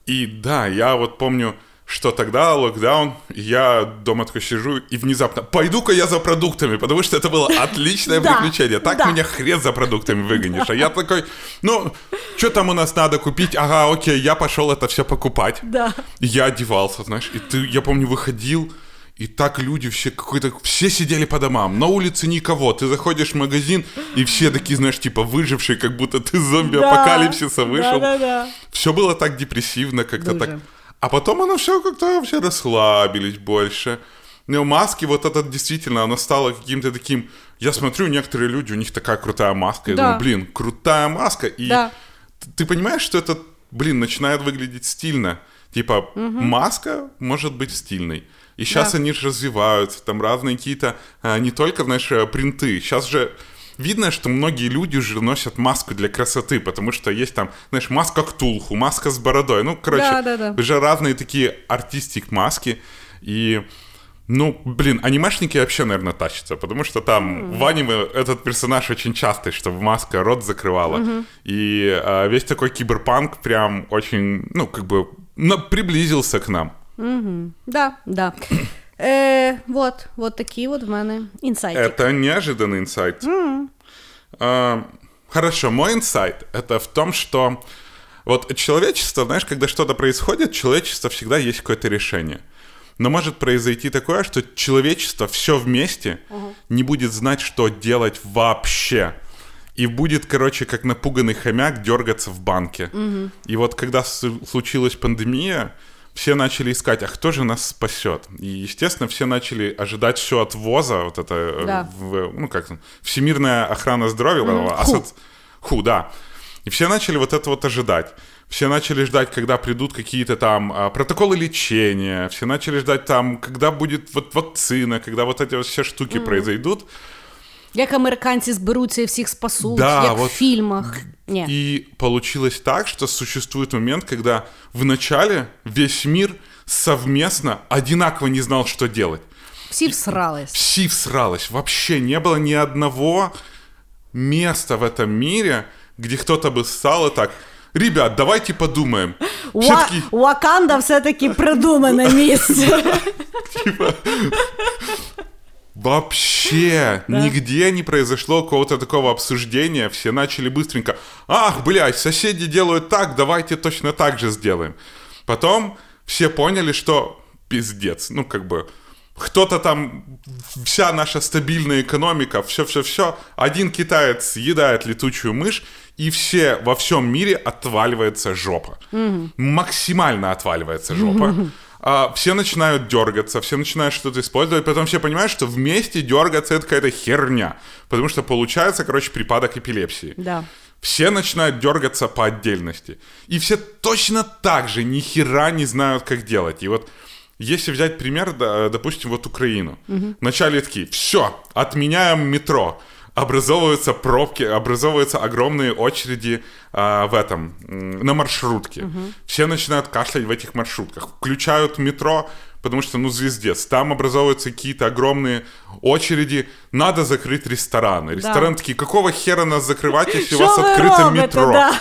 S3: И да, я вот помню, Что тогда локдаун, я дома такой сижу и внезапно пойду-ка я за продуктами, потому что это было отличное
S2: Да,
S3: приключение. Так
S2: да.
S3: меня хрен за продуктами выгонишь. А я такой, ну, что там у нас надо купить? Ага, окей, я пошел это все покупать.
S2: да.
S3: Я одевался, знаешь, и ты, я помню, выходил, и так люди все какой-то, все сидели по домам, на улице никого, ты заходишь в магазин, и все такие, знаешь, типа выжившие, как будто ты зомби-апокалипсиса вышел.
S2: Да-да-да.
S3: Все было так депрессивно, как-то так. А потом оно все как-то все расслабились больше. Но маски, вот это действительно, оно стало каким-то таким... Я смотрю, некоторые люди, у них такая крутая маска. Я
S2: Да.
S3: думаю, блин, крутая маска. И
S2: Да.
S3: ты понимаешь, что это, блин, начинает выглядеть стильно. Типа, маска может быть стильной. И сейчас
S2: Да.
S3: они же развиваются, там разные какие-то, а, не только, знаешь, э, принты. Сейчас же видно, что многие люди уже носят маску для красоты, потому что есть там, знаешь, маска ктулху, маска с бородой. Ну, короче,
S2: Да-да-да.
S3: уже разные такие артистик маски. И, ну, блин, анимешники вообще, наверное, тащатся, потому что там в аниме этот персонаж очень частый, чтобы маска рот закрывала. И а, весь такой киберпанк прям очень, ну, как бы, на- приблизился к нам.
S2: Да, да. Е, вот, вот такі от в мене інсайти.
S3: Это неожиданный инсайт. А, хорошо, мой инсайт это в том, что вот человечество, знаешь, когда что-то происходит, человечество всегда есть какое-то решение. Но может произойти такое, что человечество все вместе не будет знать, что делать вообще. И будет, короче, как напуганный хомяк дергаться в банке. И вот когда случилась пандемия, все начали искать, а кто же нас спасет? И, естественно, все начали ожидать все от ВОЗа, вот это, э,
S2: Да.
S3: в- ну как там, Всемирная охрана здоровья, асоци- Ху, да. И все начали вот это вот ожидать. Все начали ждать, когда придут какие-то там а, протоколы лечения. Все начали ждать там, когда будет вот вакцина, когда вот эти вот все штуки произойдут.
S2: Як американці зберуться і всіх спасуть,
S3: Да,
S2: як
S3: вот
S2: в фільмах. Ні.
S3: И получилось так, что существует момент, когда вначале весь мир совместно одинаково не знал, что делать.
S2: Всі всрались.
S3: Все всралось. Вообще не было ни одного места в этом мире, где кто-то бы стал и так... Ребят, давайте подумаем. Все
S2: Уа-
S3: таки,
S2: Уаканда все-таки придумане місце.
S3: Вообще нигде не произошло какого-то такого обсуждения. Все начали быстренько. Ах, блядь, соседи делают так, давайте точно так же сделаем. Потом все поняли, что пиздец. Ну, как бы, кто-то там, вся наша стабильная экономика, все-все-все. Один китаец съедает летучую мышь, и все во всем мире отваливается жопа. Максимально отваливается жопа. А, все начинают дергаться, все начинают что-то использовать, потом все понимают, что вместе дергаться это какая-то херня. Потому что получается, короче, припадок эпилепсии.
S2: Да.
S3: Все начинают дергаться по отдельности. И все точно так же ни хера не знают, как делать. И вот если взять пример, допустим, вот Украину. Вначале такие, все, отменяем метро. Образовываются пробки, образовываются огромные очереди а, в этом, на маршрутке. Все начинают кашлять в этих маршрутках. Включают метро, потому что, ну, звездец. Там образовываются какие-то огромные очереди. Надо закрыть рестораны. Рестораны такие, какого хера нас закрывать, если у вас открыто метро?
S2: Да.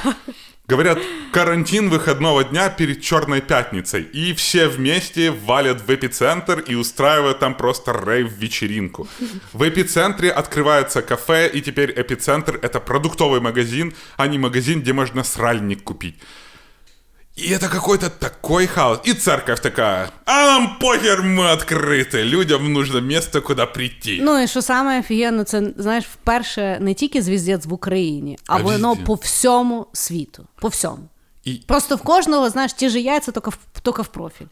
S3: Говорят, карантин выходного дня перед Черной пятницей. И все вместе валят в эпицентр и устраивают там просто рейв-вечеринку. В эпицентре открывается кафе, и теперь эпицентр — это продуктовый магазин, а не магазин, где можно сральник купить. И это какой-то такой хаос. И церковь такая, а нам похер, мы открыты. Людям нужно место, куда прийти.
S2: Ну і що саме офігенно, це знаєш, вперше не тільки звіздець в Україні, а,
S3: А
S2: воно
S3: везде.
S2: по всьому світу. По всьому.
S3: И
S2: Просто в кожного, знаєш, ті ж яйця, тільки в, тільки в профіль.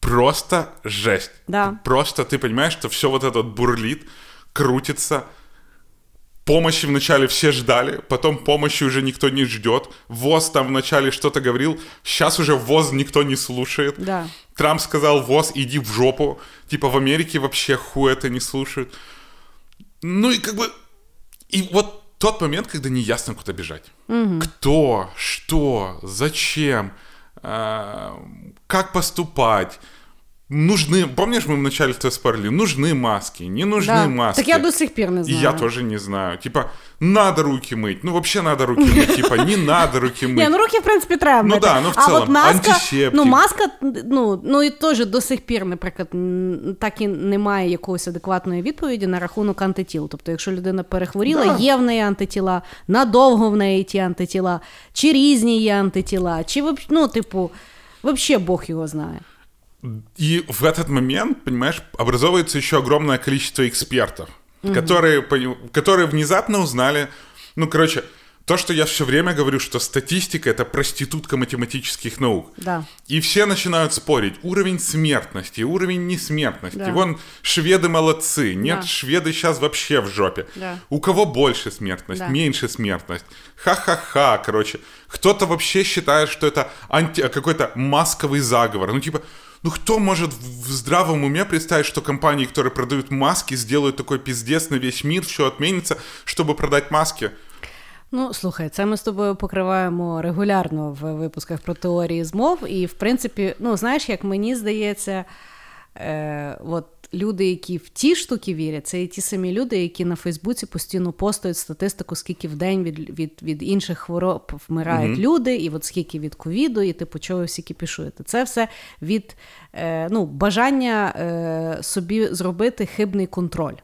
S3: просто жесть.
S2: Да.
S3: Просто ты понимаешь, что все вот это вот бурлит, крутится. Помощи вначале все ждали, потом помощи уже никто не ждет. ВОЗ там вначале что-то говорил, сейчас уже ВОЗ никто не слушает.
S2: Да.
S3: Трамп сказал, ВОЗ, иди в жопу. Типа в Америке вообще хуй это не слушают. Ну и как бы... И вот тот момент, когда не ясно, куда бежать. Угу. Кто, что, зачем, э, как поступать нужны, помнишь, мы вначале то спорили, нужны маски, не нужны да. маски.
S2: Так я до сих пор не знаю.
S3: И я тоже не знаю. Типа, надо руки мыть. Ну, вообще надо руки мыть. Типа, не надо руки мыть.
S2: Не, ну руки, в принципі, треба
S3: Ну да, ну в
S2: а
S3: цілому,
S2: от маска,
S3: антисептик.
S2: ну маска, ну, ну і теж до сих пір, наприклад, так і немає якоїсь адекватної відповіді на рахунок антитіл. Тобто, якщо людина перехворіла, да. є в неї антитіла, надовго в неї ті антитіла, чи різні є антитіла, чи, ну, типу, взагалі Бог його знає.
S3: И в этот момент, понимаешь, образовывается еще огромное количество экспертов, угу. которые, которые внезапно узнали, ну, короче, то, что я все время говорю, что статистика это проститутка математических наук.
S2: Да.
S3: И все начинают спорить. Уровень смертности, уровень несмертности. Да. Вон шведы молодцы. Нет, да. шведы сейчас вообще в жопе.
S2: Да.
S3: У кого больше смертность, да. меньше смертность. Ха-ха-ха, короче. Кто-то вообще считает, что это анти... какой-то масковый заговор. Ну, типа, ну кто может в здравом уме представить, что компании, которые продают маски, сделают такой пиздец на весь мир, все отменится, чтобы продать маски?
S2: Ну, слухай, це ми з тобою покриваємо регулярно в випусках про теорії змов. І, в принципі, ну, знаєш, як мені здається, е, от люди, які в ті штуки вірять, це і ті самі люди, які на Фейсбуці постійно постують статистику, скільки в день від від, від інших хвороб вмирають mm-hmm. люди, і от скільки від ковіду, і типу, чого всі кіпішуєте. Це все від е, ну, бажання е, собі зробити хибний контроль.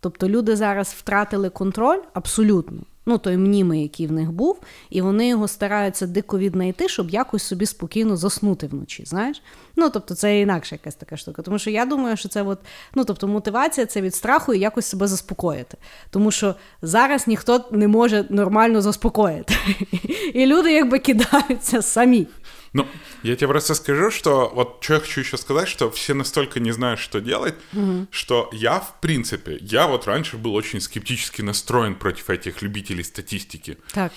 S2: Тобто люди зараз втратили контроль абсолютно ну той мнімий, який в них був, і вони його стараються дико віднайти, щоб якось собі спокійно заснути вночі. Знаєш? Ну тобто, це інакша якась така штука. Тому що я думаю, що це от, ну тобто мотивація це від страху і якось себе заспокоїти. Тому що зараз ніхто не може нормально заспокоїти. І люди якби кидаються самі.
S3: Ну, я тебе просто скажу, что вот что я хочу еще сказать, что все настолько не знают, что делать, угу. что я, в принципе, я вот раньше был очень скептически настроен против этих любителей статистики.
S2: Так.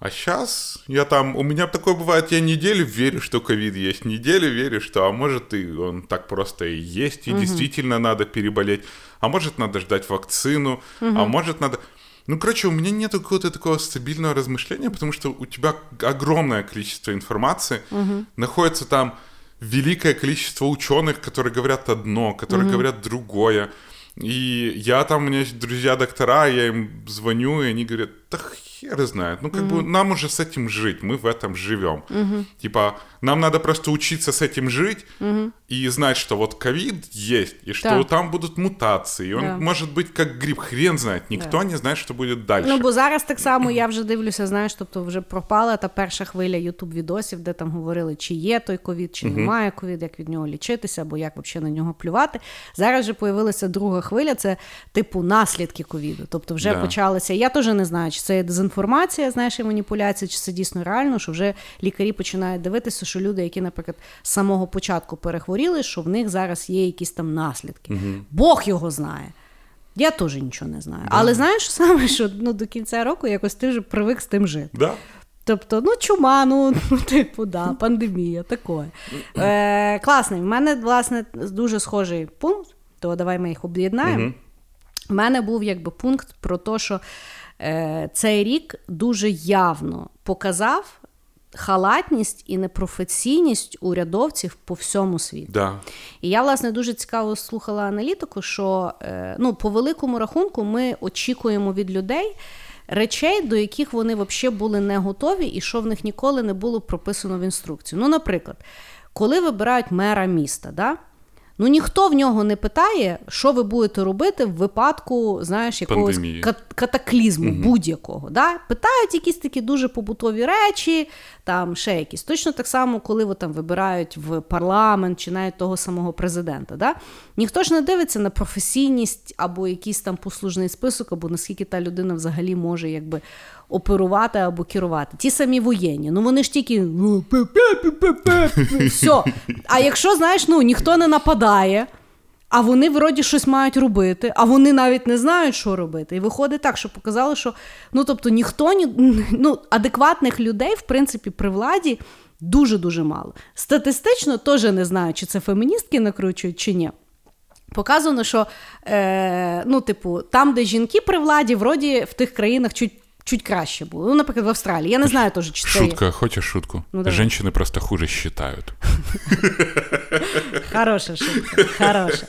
S3: А сейчас я там, у меня такое бывает, я неделю верю, что ковид есть, неделю верю, что, а может и он так просто и есть, и угу. действительно надо переболеть, а может надо ждать вакцину, угу. а может надо... Ну, короче, у меня нет какого-то такого стабильного размышления, потому что у тебя огромное количество информации, угу. находится там великое количество ученых, которые говорят одно, которые угу. говорят другое. И я там, у меня есть друзья-доктора, я им звоню, и они говорят, да хер знает. Ну, как mm-hmm. бы нам уже с этим жить, мы в этом живем. Mm-hmm. Типа, нам надо просто учиться с этим жить mm-hmm. и знать, что вот ковид есть, и что да. там будут мутации. И он да. может быть как гриб, хрен знает. Никто да. не знает, що буде далі.
S2: Ну, бо зараз так само я вже дивлюся, знаєш, тобто вже пропала та перша хвиля ютуб-відосів, де там говорили, чи є той ковід, чи mm-hmm. немає ковід, як від нього лічитися, або як взагалі на нього плювати. Зараз вже появилася друга хвиля, це типу наслідки ковіду. Тобто вже да. почалися. Я теж не знаю, чи це є дезінформація, знаєш, і маніпуляція, чи це дійсно реально, що вже лікарі починають дивитися, що люди, які, наприклад, з самого початку перехворіли, що в них зараз є якісь там наслідки. Угу. Бог його знає. Я теж нічого не знаю. Да. Але знаєш саме, що ну, до кінця року якось ти вже привик з тим жити.
S3: Да.
S2: Тобто, ну, чума, ну, ну типу, да, пандемія, таке. Е, Класний. В мене, власне, дуже схожий пункт, то давай ми їх об'єднаємо. Угу. У мене був якби пункт про те, що цей рік дуже явно показав. Халатність і непрофесійність урядовців по всьому світу.
S3: Да.
S2: І я, власне, дуже цікаво слухала аналітику, що е, ну, по великому рахунку ми очікуємо від людей речей, до яких вони взагалі були не готові, і що в них ніколи не було прописано в інструкції. Ну, наприклад, коли вибирають мера міста, да, Ну ніхто в нього не питає, що ви будете робити в випадку, знаєш, якогось кат- катаклізму угу. будь-якого. Да? Питають якісь такі дуже побутові речі, там ще якісь. Точно так само, коли ви там вибирають в парламент чи навіть того самого президента. Да? Ніхто ж не дивиться на професійність або якийсь там послужний список, або наскільки та людина взагалі може якби оперувати або керувати. Ті самі воєнні. Ну вони ж тільки все. А якщо знаєш, ну ніхто не нападає. А вони вроді щось мають робити, а вони навіть не знають, що робити. І виходить так, що показали, що ну тобто ніхто ні ну, адекватних людей, в принципі, при владі дуже дуже мало. Статистично теж не знаю, чи це феміністки накручують, чи ні. Показано, що е, ну, типу, там, де жінки при владі, вроді в тих країнах чуть чуть краще було. Ну, наприклад, в Австралії. Я не знаю теж, чи це...
S3: Шутка, хочешь шутку?
S2: Ну, давай.
S3: Женщини просто хуже считают.
S2: Хороша шутка, хороша.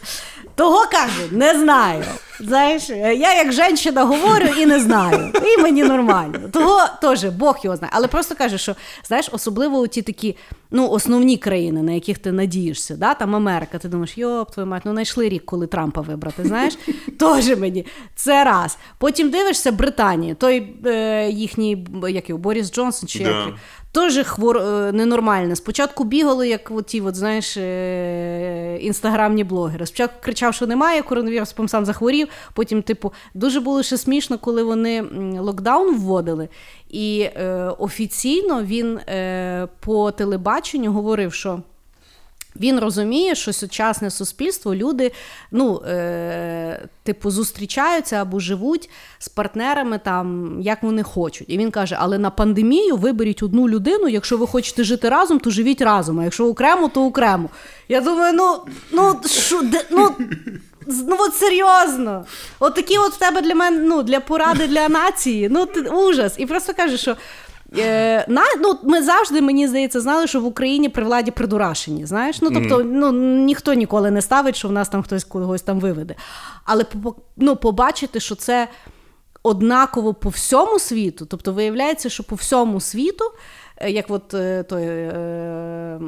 S2: Того кажу, не знаю. Знаєш, я як жінка говорю і не знаю. І мені нормально. Того теж Бог його знає. Але просто кажу, що знаєш, особливо у ті такі ну, основні країни, на яких ти надієшся, да? там Америка, ти думаєш, йоп, твою мать, ну знайшли рік, коли Трампа вибрати. Знаєш, теж мені це раз. Потім дивишся Британії, той е, їхній як його, Борис Джонсон, чи
S3: Да.
S2: як Теж хвор е, ненормальне. Спочатку бігали, як оті, от, знаєш, е, інстаграмні блогери. Спочатку кричав, що немає коронавірусу, потім сам захворів. Потім, типу, дуже було ще смішно, коли вони локдаун вводили. І е, офіційно він е, по телебаченню говорив, що. Він розуміє, що сучасне суспільство, люди, ну, е, типу, зустрічаються або живуть з партнерами там, як вони хочуть. І він каже: але на пандемію виберіть одну людину, якщо ви хочете жити разом, то живіть разом. А якщо окремо, то окремо. Я думаю, ну, ну, що, де, ну, ну от серйозно. От такі от в тебе для мене, ну, для поради для нації, ну, ти, ужас. І просто каже, що. Е, на, ну, ми завжди, мені здається, знали, що в Україні при владі придурашені. Знаєш? Ну, тобто, ну, ніхто ніколи не ставить, що в нас там хтось когось там виведе. Але ну, побачити, що це однаково по всьому світу, тобто виявляється, що по всьому світу. е, Як от е, той е,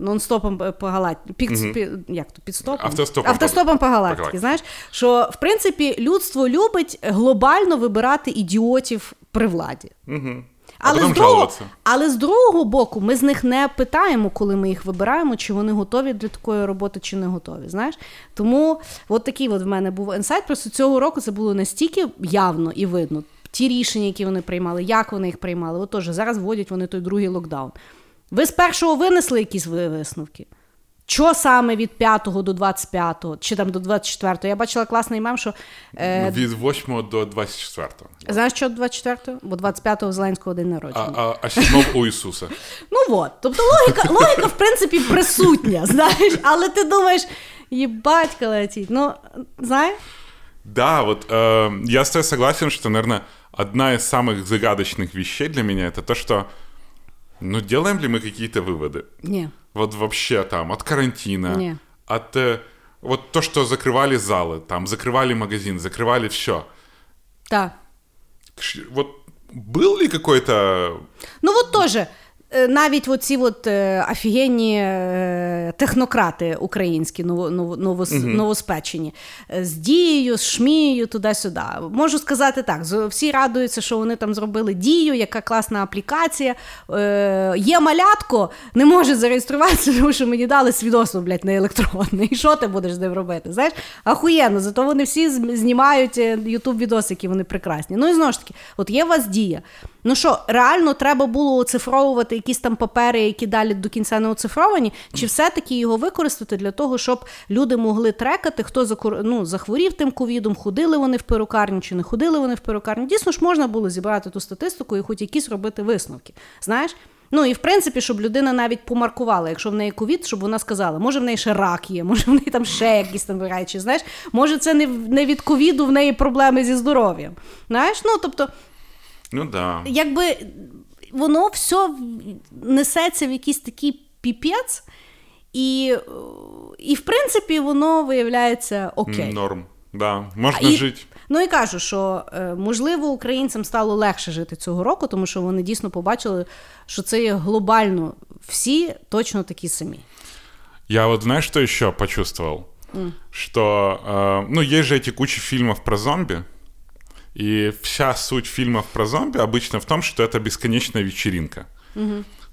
S2: нон-стопом по галактиці, під, пі- як то, підстопом?
S3: Автостопом
S2: Автостопом по галактиці. Знаєш, що в принципі людство любить глобально вибирати ідіотів при владі.
S3: А
S2: Але з, другого, але з другого боку, ми з них не питаємо, коли ми їх вибираємо, чи вони готові для такої роботи, чи не готові. Знаєш? Тому от такий от в мене був інсайт. Просто цього року це було настільки явно і видно. Ті рішення, які вони приймали, як вони їх приймали. От теж зараз вводять вони той другий локдаун. Ви з першого винесли якісь висновки? Що саме від 5 до 25, чи там до 24? Я бачила класний мем, що е,
S3: Від 8 до 24.
S2: знаєш, що 24? Бо 25-го Зеленського день
S3: А,
S2: народження.
S3: а, а 7 у Ісуса.
S2: Ну от, тобто логіка, логіка, в принципі, присутня, знаєш, але ти думаєш, їбать летіть. Ну, знаєш?
S3: Да, вот э, я с тобой согласен, что, наверное, одна из самых загадочных вещей для меня это то, что, ну, делаем ли мы какие-то выводы?
S2: Ні.
S3: Вот вообще там от карантина,
S2: Не.
S3: от э, вот то, что закрывали залы, там закрывали магазин, закрывали все.
S2: Так.
S3: Вот был ли какой-то
S2: Ну, от теж. Е, Навіть оці от е, офігенні е, технократи українські, ново, ново, новоспечені, з дією, з шмією, туди-сюди. Можу сказати так: всі радуються, що вони там зробили дію, яка класна аплікація. Є малятко, не може зареєструватися, тому що мені дали свідоцтво, блядь, не електронне. І що ти будеш з ним робити? Знаєш, ахуєнно, зато вони всі знімають ютуб відоси, які вони прекрасні. Ну і знову ж таки, от є у вас дія. Ну що, реально треба було оцифровувати якісь там папери, які далі до кінця не оцифровані, чи все-таки його використати для того, щоб люди могли трекати, хто закур... ну, захворів тим ковідом, ходили вони в перукарню чи не ходили вони в перукарню. Дійсно ж можна було зібрати ту статистику і хоч якісь робити висновки. Знаєш? Ну і в принципі, щоб людина навіть помаркувала, якщо в неї ковід, щоб вона сказала, може в неї ще рак є, може в неї там ще якісь там речі, знаєш, може це не, не від ковіду, в неї проблеми зі здоров'ям. Знаєш, ну тобто
S3: Ну да.
S2: якби воно все несеться в якийсь такий піпець, і, е, і в принципі воно виявляється окей.
S3: Норм. Да. Можно
S2: І-
S3: жить.
S2: Ну і кажу, що е, можливо українцям стало легше жити цього року, тому що вони дійсно побачили, що це є глобально всі точно такі самі.
S3: Я вот знаешь, что еще почувствовал? Что, э, ну, есть же эти кучи фильмов про зомби, и вся суть фильмов про зомби обычно в том, что это бесконечная вечеринка.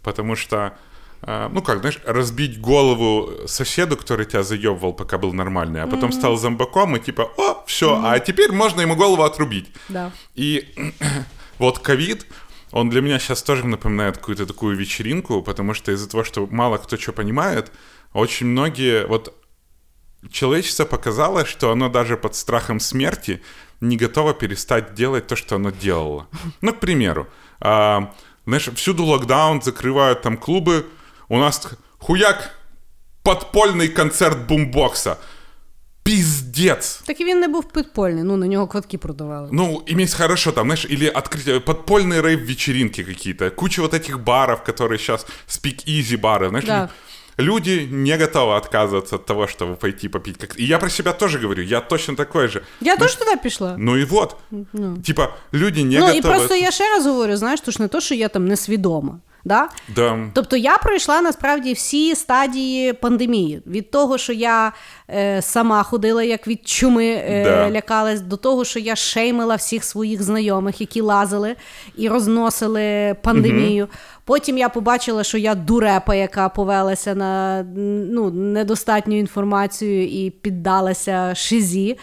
S3: Потому что, э, ну как, знаешь, разбить голову соседу, который тебя заебывал, пока был нормальный, а потом стал зомбаком, и типа, о, все, а теперь можно ему голову отрубить.
S2: Да.
S3: И вот ковид, он для меня сейчас тоже напоминает какую-то такую вечеринку, потому что из-за того, что мало кто что понимает, очень многие, вот человечество показало, что оно даже под страхом смерти не готово перестать делать то, что оно делало. Ну, к примеру, а, знаешь, всюду локдаун, закрывают там клубы, у нас хуяк подпольный концерт бумбокса. Пиздец.
S2: Так і він не був підпольний, ну на нього квитки продавали.
S3: Ну, имеется хорошо, там, знаешь, или открытие, подпольные рейв-вечеринки какие-то, куча вот этих баров, которые сейчас спик-изи бары, знаешь,
S2: Да.
S3: люди не готовы отказываться от того, чтобы пойти попить. Как... И я про себя тоже говорю, я точно такой же.
S2: Я теж туди пішла.
S3: Ну и вот, типа, люди не
S2: ну
S3: готовы.
S2: і просто я ще раз говорю, знаєш, то ж не то, що я там несвідома. Да?
S3: Да.
S2: Тобто я пройшла насправді всі стадії пандемії. Від того, що я е, сама ходила як від чуми, е,
S3: Да.
S2: лякалась, до того, що я шеймила всіх своїх знайомих, які лазили і розносили пандемію. Потім я побачила, що я дурепа, яка повелася на ну, недостатню інформацію і піддалася шизі.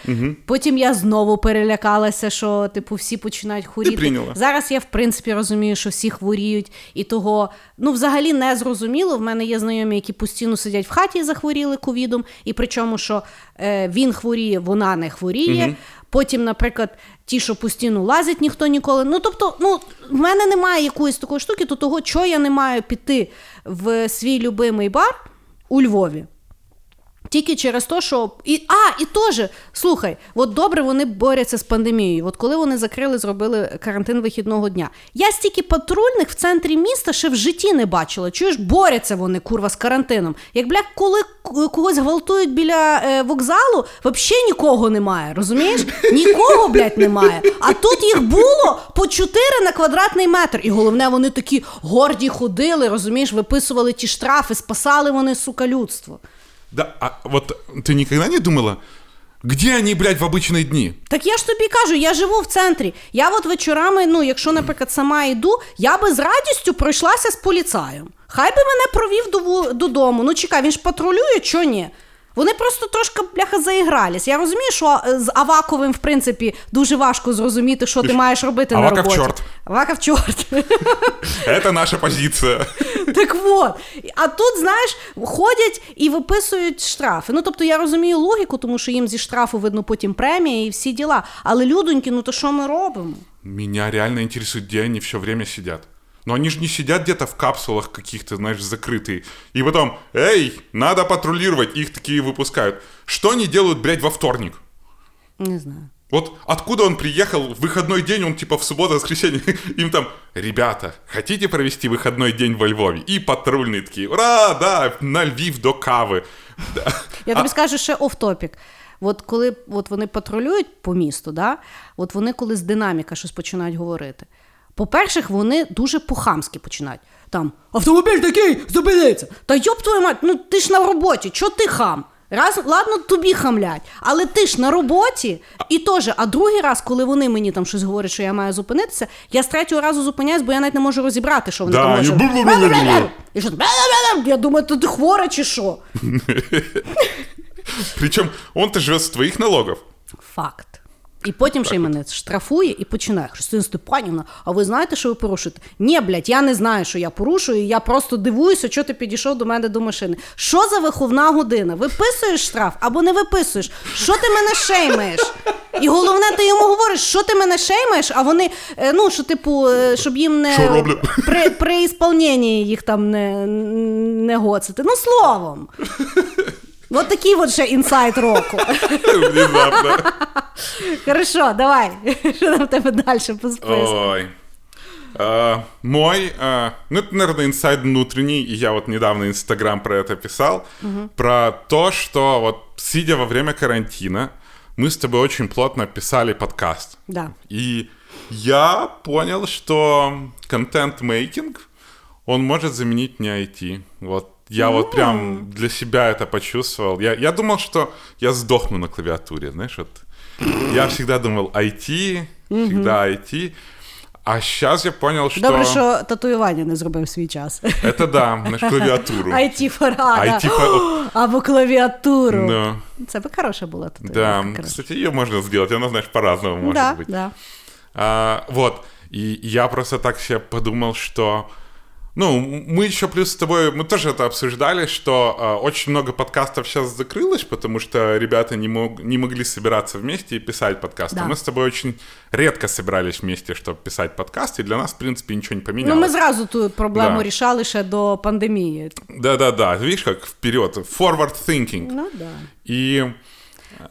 S2: Потім я знову перелякалася, що типу всі починають хворіти. Зараз я в принципі розумію, що всі хворіють, і того ну взагалі не зрозуміло. В мене є знайомі, які постійно сидять в хаті і захворіли ковідом, і причому, що е, він хворіє, вона не хворіє. Потім, наприклад, ті, що постійно лазять, ніхто ніколи. Ну тобто, ну в мене немає якоїсь такої штуки, то того, чого я не маю піти в свій любимий бар у Львові. Тільки через те, що. І, а, і теж, слухай, от добре вони борються з пандемією. От коли вони закрили, зробили карантин вихідного дня. Я стільки патрульних в центрі міста ще в житті не бачила. Чуєш, борються вони, курва, з карантином. Як бля, коли когось гвалтують біля е, вокзалу, взагалі нікого немає. Розумієш? Нікого, блядь, немає. А тут їх було по 4 на квадратний метр. І головне, вони такі горді ходили, розумієш, виписували ті штрафи, спасали вони, сука, людство.
S3: Да, а вот ты никогда не думала, где они, блядь, в обычные дни?
S2: Так я ж тобі кажу, я живу в центрі. Я от вечорами, ну, якщо, наприклад, сама йду, я би з радістю пройшлася з поліцаєм. Хай би мене провів до, ву- додому. Ну чекай, він ж патрулює, чо ні? Вони просто трошки бляха заігрались. Я розумію, що е, з Аваковим, в принципі, дуже важко зрозуміти, що ти маєш робити на
S3: Аваков
S2: роботі.
S3: чорт.
S2: Аваков чорт.
S3: Это наша позиция.
S2: Так от. А тут, знаєш, ходять і виписують штрафи. Ну, тобто я розумію логіку, тому що їм зі штрафу видно потім премія і всі діла. Але людоньки, ну то що ми робимо?
S3: Меня реально интересует, где они все время сидят. Но они же не сидят где-то в капсулах каких-то, знаешь, закрытые. И потом, эй, надо патрулировать, их такие выпускают. Что они делают, блядь, во вторник?
S2: Не знаю.
S3: Вот откуда он приехал в выходной день, он типа в субботу, воскресенье, им там, ребята, хотите провести выходной день во Львове? И патрульные такие, ура, да, на Львів до кави. Да.
S2: Я тобі скажу ще оф-топік. От коли от вони патрулюють по місту, да? от вони коли з динаміка щось починають говорити. По-перше, вони дуже по-хамськи починають. Там автомобіль такий, зупиниться. Та йоп твою мать, ну ти ж на роботі, чого ти хам? Раз, ладно, тобі хамлять, але ти ж на роботі. І теж, а другий раз, коли вони мені там щось говорять, що я маю зупинитися, я з третього разу зупиняюсь, бо я навіть не можу розібрати, що вони
S3: Да,
S2: там можуть. І що Я думаю, ти хвора чи що?
S3: Причем он-то живет с твоих налогов.
S2: Факт. І потім ще й мене штрафує і починає. Христина Степанівна, а ви знаєте, що ви порушуєте? Ні, блядь, я не знаю, що я порушую. Я просто дивуюся, що ти підійшов до мене до машини. Що за виховна година? Виписуєш штраф або не виписуєш? Що ти мене шеймаєш? І головне, ти йому говориш, що ти мене шеймаєш, а вони, е, ну, що, типу, е, щоб їм не
S3: Що
S2: при, при ісполненні їх там не, не гоцити. Ну, словом. От такий от ще інсайт року.
S3: Внезапно.
S2: Хорошо, давай. Що там в тебе далі по списку?
S3: Ой. А, мой, а, ну это, наверное, инсайд внутренний, и я вот недавно Инстаграм про это писал, про то, что вот сидя во время карантина, мы с тобой очень плотно писали подкаст.
S2: Да.
S3: И я понял, что контент-мейкинг, он может заменить мне IT. Вот я вот прям для себя это почувствовал. Я, я думал, что я сдохну на клавиатуре, знаешь, вот. Я всегда думал IT, всегда IT. А сейчас я понял, что...
S2: Добре, що татуювання не зробив свій час.
S3: Это да, на клавиатуру.
S2: it порада
S3: IT-пора-
S2: Або клавіатуру.
S3: Да,
S2: Це би хороша була
S3: да.
S2: татуювання. коротше.
S3: Кстати, ее можно сделать. Она, знаешь, по-разному может
S2: Да,
S3: быть.
S2: да.
S3: А, вот. И я просто так себе подумал, что Ну, мы еще плюс с тобой, мы тоже это обсуждали, что э, очень много подкастов сейчас закрылось, потому что ребята не, мог, не могли собираться вместе и писать подкасты.
S2: Да.
S3: Мы с тобой очень редко собирались вместе, чтобы писать подкасты, и для нас, в принципе, ничего не поменялось.
S2: Ну, ми зразу ту проблему
S3: Да.
S2: рішали ще до пандемії.
S3: Да-да-да, видишь, как вперед, forward thinking.
S2: Ну да.
S3: И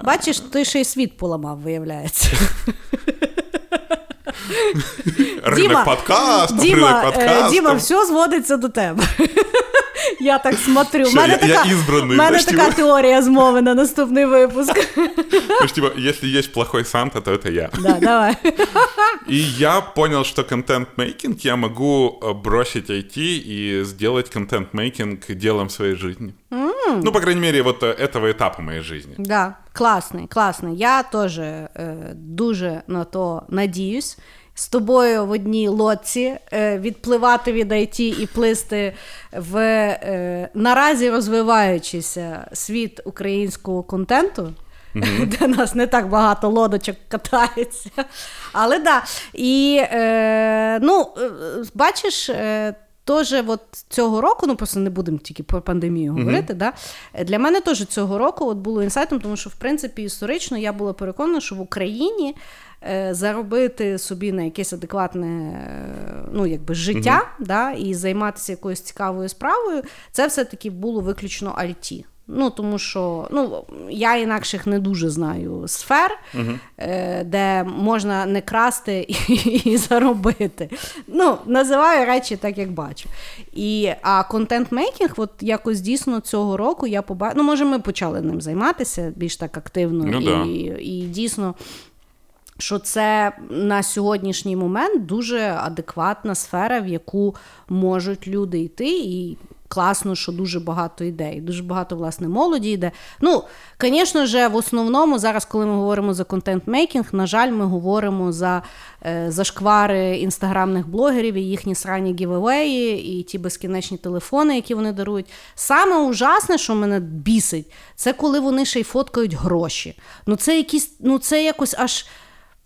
S2: Бачиш, ти ще й світ поламав, виявляється.
S3: рынок подкаст,
S2: Діма,
S3: рынок
S2: е. Діма, все зводиться до тебе. Я так смотрю. У
S3: Що,
S2: мене
S3: я- я
S2: така,
S3: ізбраний,
S2: в мене
S3: знаєш,
S2: така
S3: типу.
S2: теорія змови на наступний випуск.
S3: То есть, типа, если есть плохой Санта, то это я.
S2: Да, давай.
S3: И я понял, что контент-мейкинг я могу э, бросить IT и сделать контент-мейкинг делом своей жизни. Ну, по крайней мере, вот э, этого этапа моей жизни.
S2: Да, класний, класний. Я теж е, дуже на то надіюсь. З тобою в одній лодці е, відпливати від IT і плисти в е, наразі розвиваючийся світ українського контенту. Де нас не так багато лодочок катається. Але да. І е, ну, е, бачиш, е, Теж от цього року, ну просто не будемо тільки про пандемію говорити. Да? Е, Для мене теж цього року от було інсайтом, тому що в принципі історично я була переконана, що в Україні заробити собі на якесь адекватне е, ну, якби, життя да, і займатися якоюсь цікавою справою, це все-таки було виключно альті. Ну, тому що ну, я інакших не дуже знаю сфер, е, де можна не красти і, і заробити. Ну, називаю речі так, як бачу. І, а контент-мейкінг, от якось дійсно цього року я побачила. Ну, може, ми почали ним займатися більш так активно
S3: Ну,
S2: і,
S3: да.
S2: і дійсно. Що це на сьогоднішній момент дуже адекватна сфера, в яку можуть люди йти, і класно, що дуже багато ідей, дуже багато власне молоді йде. Ну, звісно ж, в основному зараз, коли ми говоримо за контент-мейкінг, на жаль, ми говоримо за е, зашквари інстаграмних блогерів і їхні срані гівевеї, і ті безкінечні телефони, які вони дарують. Саме ужасне, що мене бісить, це коли вони ще й фоткають гроші. Ну, це якісь, ну це якось аж.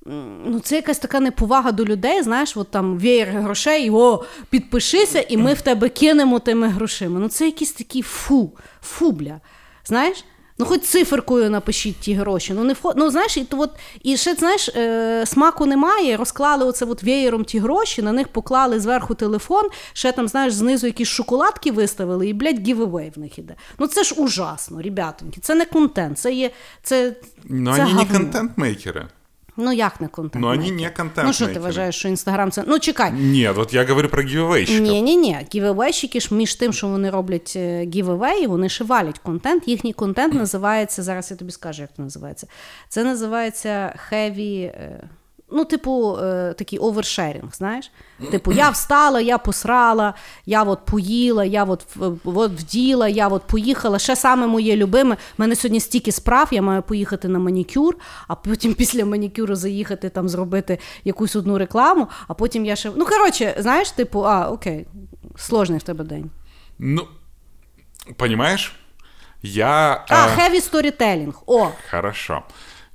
S2: Ну, це якась така неповага до людей, знаєш, от там веєр грошей, о, підпишися, і ми в тебе кинемо тими грошима. Ну, це якийсь такий фу, фу, бля. Знаєш? Ну, хоч циферкою напишіть ті гроші. Ну, не фо... ну знаєш, і то от, і ще, знаєш, е, смаку немає. Розклали оце от веєром ті гроші, на них поклали зверху телефон, ще там, знаєш, знизу якісь шоколадки виставили, і, блядь, giveaway в них іде. Ну, це ж ужасно, ребятоньки. Це не контент, це є. Це,
S3: Но
S2: це
S3: они не
S2: говно. Ну, як не контент?
S3: Ну, они не контент
S2: Ну, що ти вважаєш, що інстаграм це. Ну, чекай.
S3: Ні, от я говорю про giveaway щиків.
S2: Ні, ні, ні. Giveaway щики ж між тим, що вони роблять е, giveaway ї, вони ще валять контент. Їхній контент називається. Зараз я тобі скажу, як це називається. Це називається heavy. Ну, типу, е, такий oversharing, знаєш? Типу, я встала, я посрала, я от поїла, я от, в- от вділа, я от поїхала. Ще саме моє любиме. У мене сьогодні стільки справ, я маю поїхати на манікюр, а потім після манікюру заїхати там зробити якусь одну рекламу, а потім я ще. Ну, коротше, знаєш, типу, а, окей, сложний в тебе день.
S3: Ну, понимаешь, я...
S2: А,
S3: э,
S2: heavy storytelling. О,
S3: Хорошо.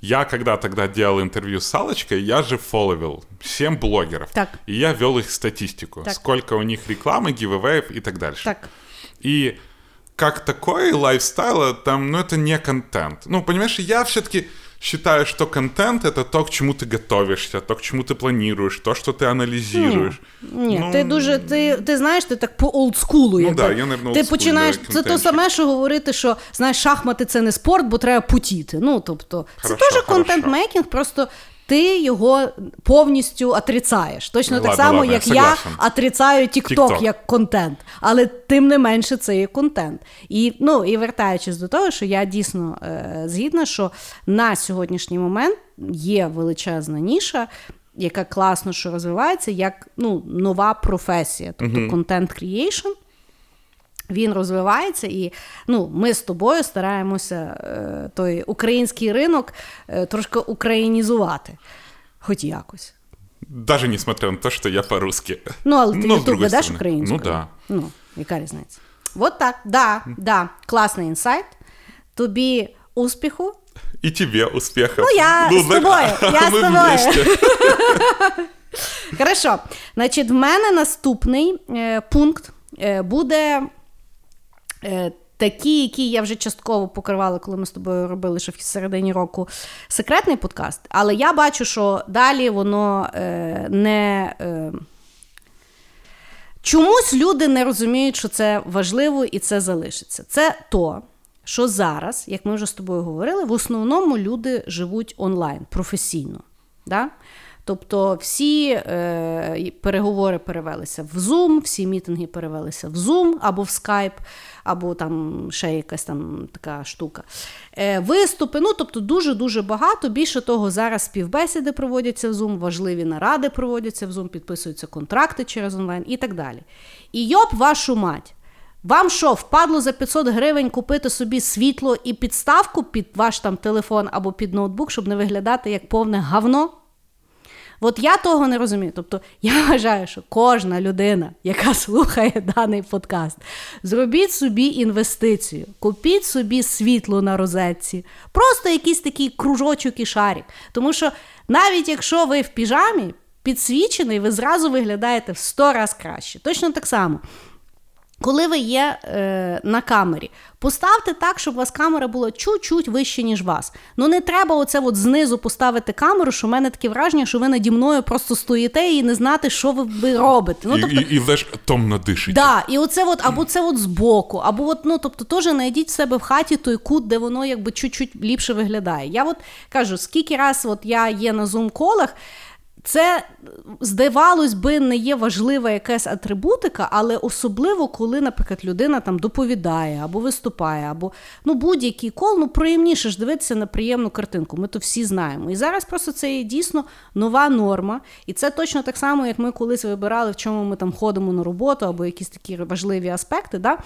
S3: Я когда тогда делал интервью с Салочкой, я же фолловил 7 блогеров.
S2: Так.
S3: И я вел их статистику.
S2: Так.
S3: Сколько у них рекламы, гивэвеев и так дальше.
S2: так.
S3: И как такой lifestyle, там, ну, это не контент. Ну, понимаешь, я все-таки считаю, что контент — это то, к чему ты готовишься, то, к чему ты планируешь, то, что ты анализируешь.
S2: Ні,
S3: Ну,
S2: ти дуже, ти, ти знаєш, ти так по олдскулу.
S3: Ну да, я, наверно,
S2: Ти
S3: олдскульний
S2: починаєш, це то
S3: контентщик.
S2: саме, що говорити, що знаєш, шахмати це не спорт, бо треба потіти. Ну, тобто, це
S3: Хорошо,
S2: теж контент-мейкінг, просто ти його повністю отрицаєш. Точно
S3: Ну,
S2: так само,
S3: ладно,
S2: як
S3: я
S2: я отрицаю TikTok, як контент. Але тим не менше це є контент. І, ну, і вертаючись до того, що я дійсно е, згідна, що на сьогоднішній момент є величезна ніша. Яка класно, що розвивається, як ну, нова професія, тобто контент creation. Він розвивається, і ну, ми з тобою стараємося е, той український ринок е, трошки українізувати, хоч якось.
S3: Даже несмотря на то, что я по-русски.
S2: Ну, але ти
S3: Ну,
S2: Ютуб ведеш
S3: сторони.
S2: українською.
S3: Ну, да.
S2: Ну, яка різниця? От так, да, да, класний інсайт. Тобі успіху.
S3: И тебе успехов.
S2: Ну, я з тобою, я з тобою. Хорошо. Значить, в мене наступний е, пункт буде. Е, Такі, які я вже частково покривала, коли ми з тобою робили ще в середині року секретний подкаст. Але я бачу, що далі воно е, не. Е, Чомусь люди не розуміють, що це важливо і це залишиться. Це то, що зараз, як ми вже з тобою говорили, в основному люди живуть онлайн професійно. Да? Тобто всі е, переговори перевелися в Zoom, всі мітинги перевелися в Zoom або в Skype, або там ще якась там така штука. Е, Виступи, ну тобто дуже-дуже багато. Більше того, зараз співбесіди проводяться в Zoom, важливі наради проводяться в Zoom, підписуються контракти через онлайн і так далі. І йоп, вашу мать! Вам що, впадло за 500 гривень купити собі світло і підставку під ваш там телефон або під ноутбук, щоб не виглядати як повне гавно? От я того не розумію. Тобто я вважаю, що кожна людина, яка слухає даний подкаст, зробіть собі інвестицію, купіть собі світло на розетці, просто якийсь такий кружочок і шарик. Тому що навіть якщо ви в піжамі підсвічений, ви зразу виглядаєте в 100 раз краще. Точно так само. Коли ви є е, на камері, поставте так, щоб у вас камера була чуть-чуть вище, ніж вас. Ну не треба оце от знизу поставити камеру, що в мене таке враження, що ви наді мною просто стоїте і не знати, що ви, робите. Ну,
S3: тобто, І і, і томно дишите.
S2: Да, і оце от, або це от збоку, або от, ну, тобто теж знайдіть в себе в хаті той кут, де воно якби чуть-чуть ліпше виглядає. Я от кажу, скільки раз от я є на зум-колах. Це, здавалось би, не є важлива якась атрибутика, але особливо, коли, наприклад, людина там доповідає або виступає, або ну, будь-який кол, ну приємніше ж дивитися на приємну картинку. Ми то всі знаємо. І зараз просто це є дійсно нова норма. І це точно так само, як ми колись вибирали, в чому ми там ходимо на роботу, або якісь такі важливі аспекти. Да?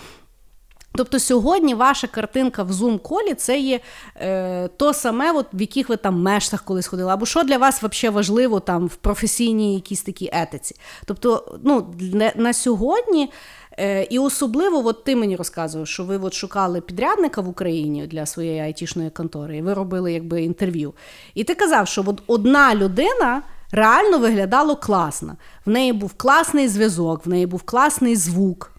S2: Тобто сьогодні ваша картинка в Zoom-колі це є е, то саме, от, в яких ви там мештах колись ходили, або що для вас взагалі важливо там в професійній якійсь такій етиці. Тобто, ну, на, на сьогодні. Е, і особливо, от ти мені розказував, що ви от шукали підрядника в Україні для своєї айтішної контори, і ви робили якби інтерв'ю. І ти казав, що от одна людина реально виглядала класно. В неї був класний зв'язок, в неї був класний звук.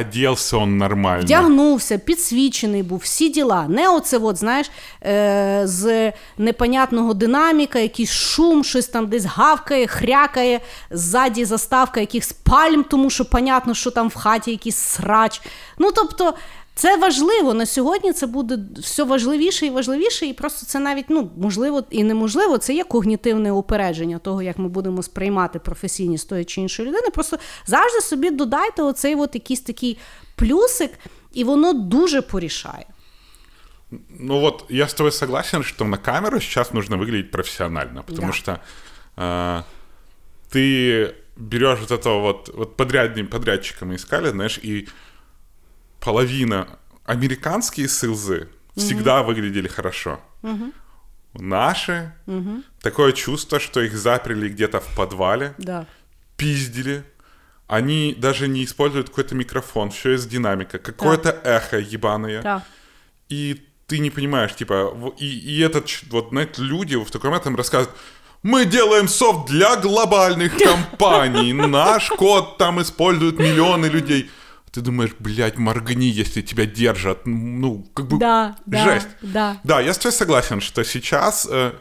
S3: Оделся он нормально.
S2: Вдягнувся, підсвічений був, всі діла. Не оце, от, знаєш, е- з непонятного динаміка, якийсь шум, щось там десь гавкає, хрякає, ззаді заставка якихось пальм, тому що понятно, що там в хаті якийсь срач. Ну, тобто, це важливо на сьогодні. Це буде все важливіше і важливіше, і просто це навіть ну можливо і неможливо. Це є когнітивне упередження того, як ми будемо сприймати професійні з тої чи іншої людини. Просто завжди собі додайте оцей от якийсь такий плюсик, і воно дуже порішає.
S3: Ну вот я с тобой согласен, что на камеру сейчас нужно выглядеть профессионально, потому да. что э, ты берешь вот этого вот, вот подрядным подрядчика мы искали, знаешь, и половина американские сылзы всегда выглядели хорошо. Mm-hmm. Наши mm-hmm. такое чувство, что их заперли где-то в подвале,
S2: да.
S3: пиздили. Они даже не используют какой-то микрофон, все из динамика, какое-то да. эхо ебаное. Да. И ты не понимаешь, типа, и, и этот, вот, знаете, люди в таком этом рассказывают, мы делаем софт для глобальных компаний, наш код там используют миллионы людей ты думаешь, блядь, моргни, если тебя держат. Ну, как бы
S2: да,
S3: жесть.
S2: Да,
S3: да. Да, я с тобой согласен, что сейчас, э,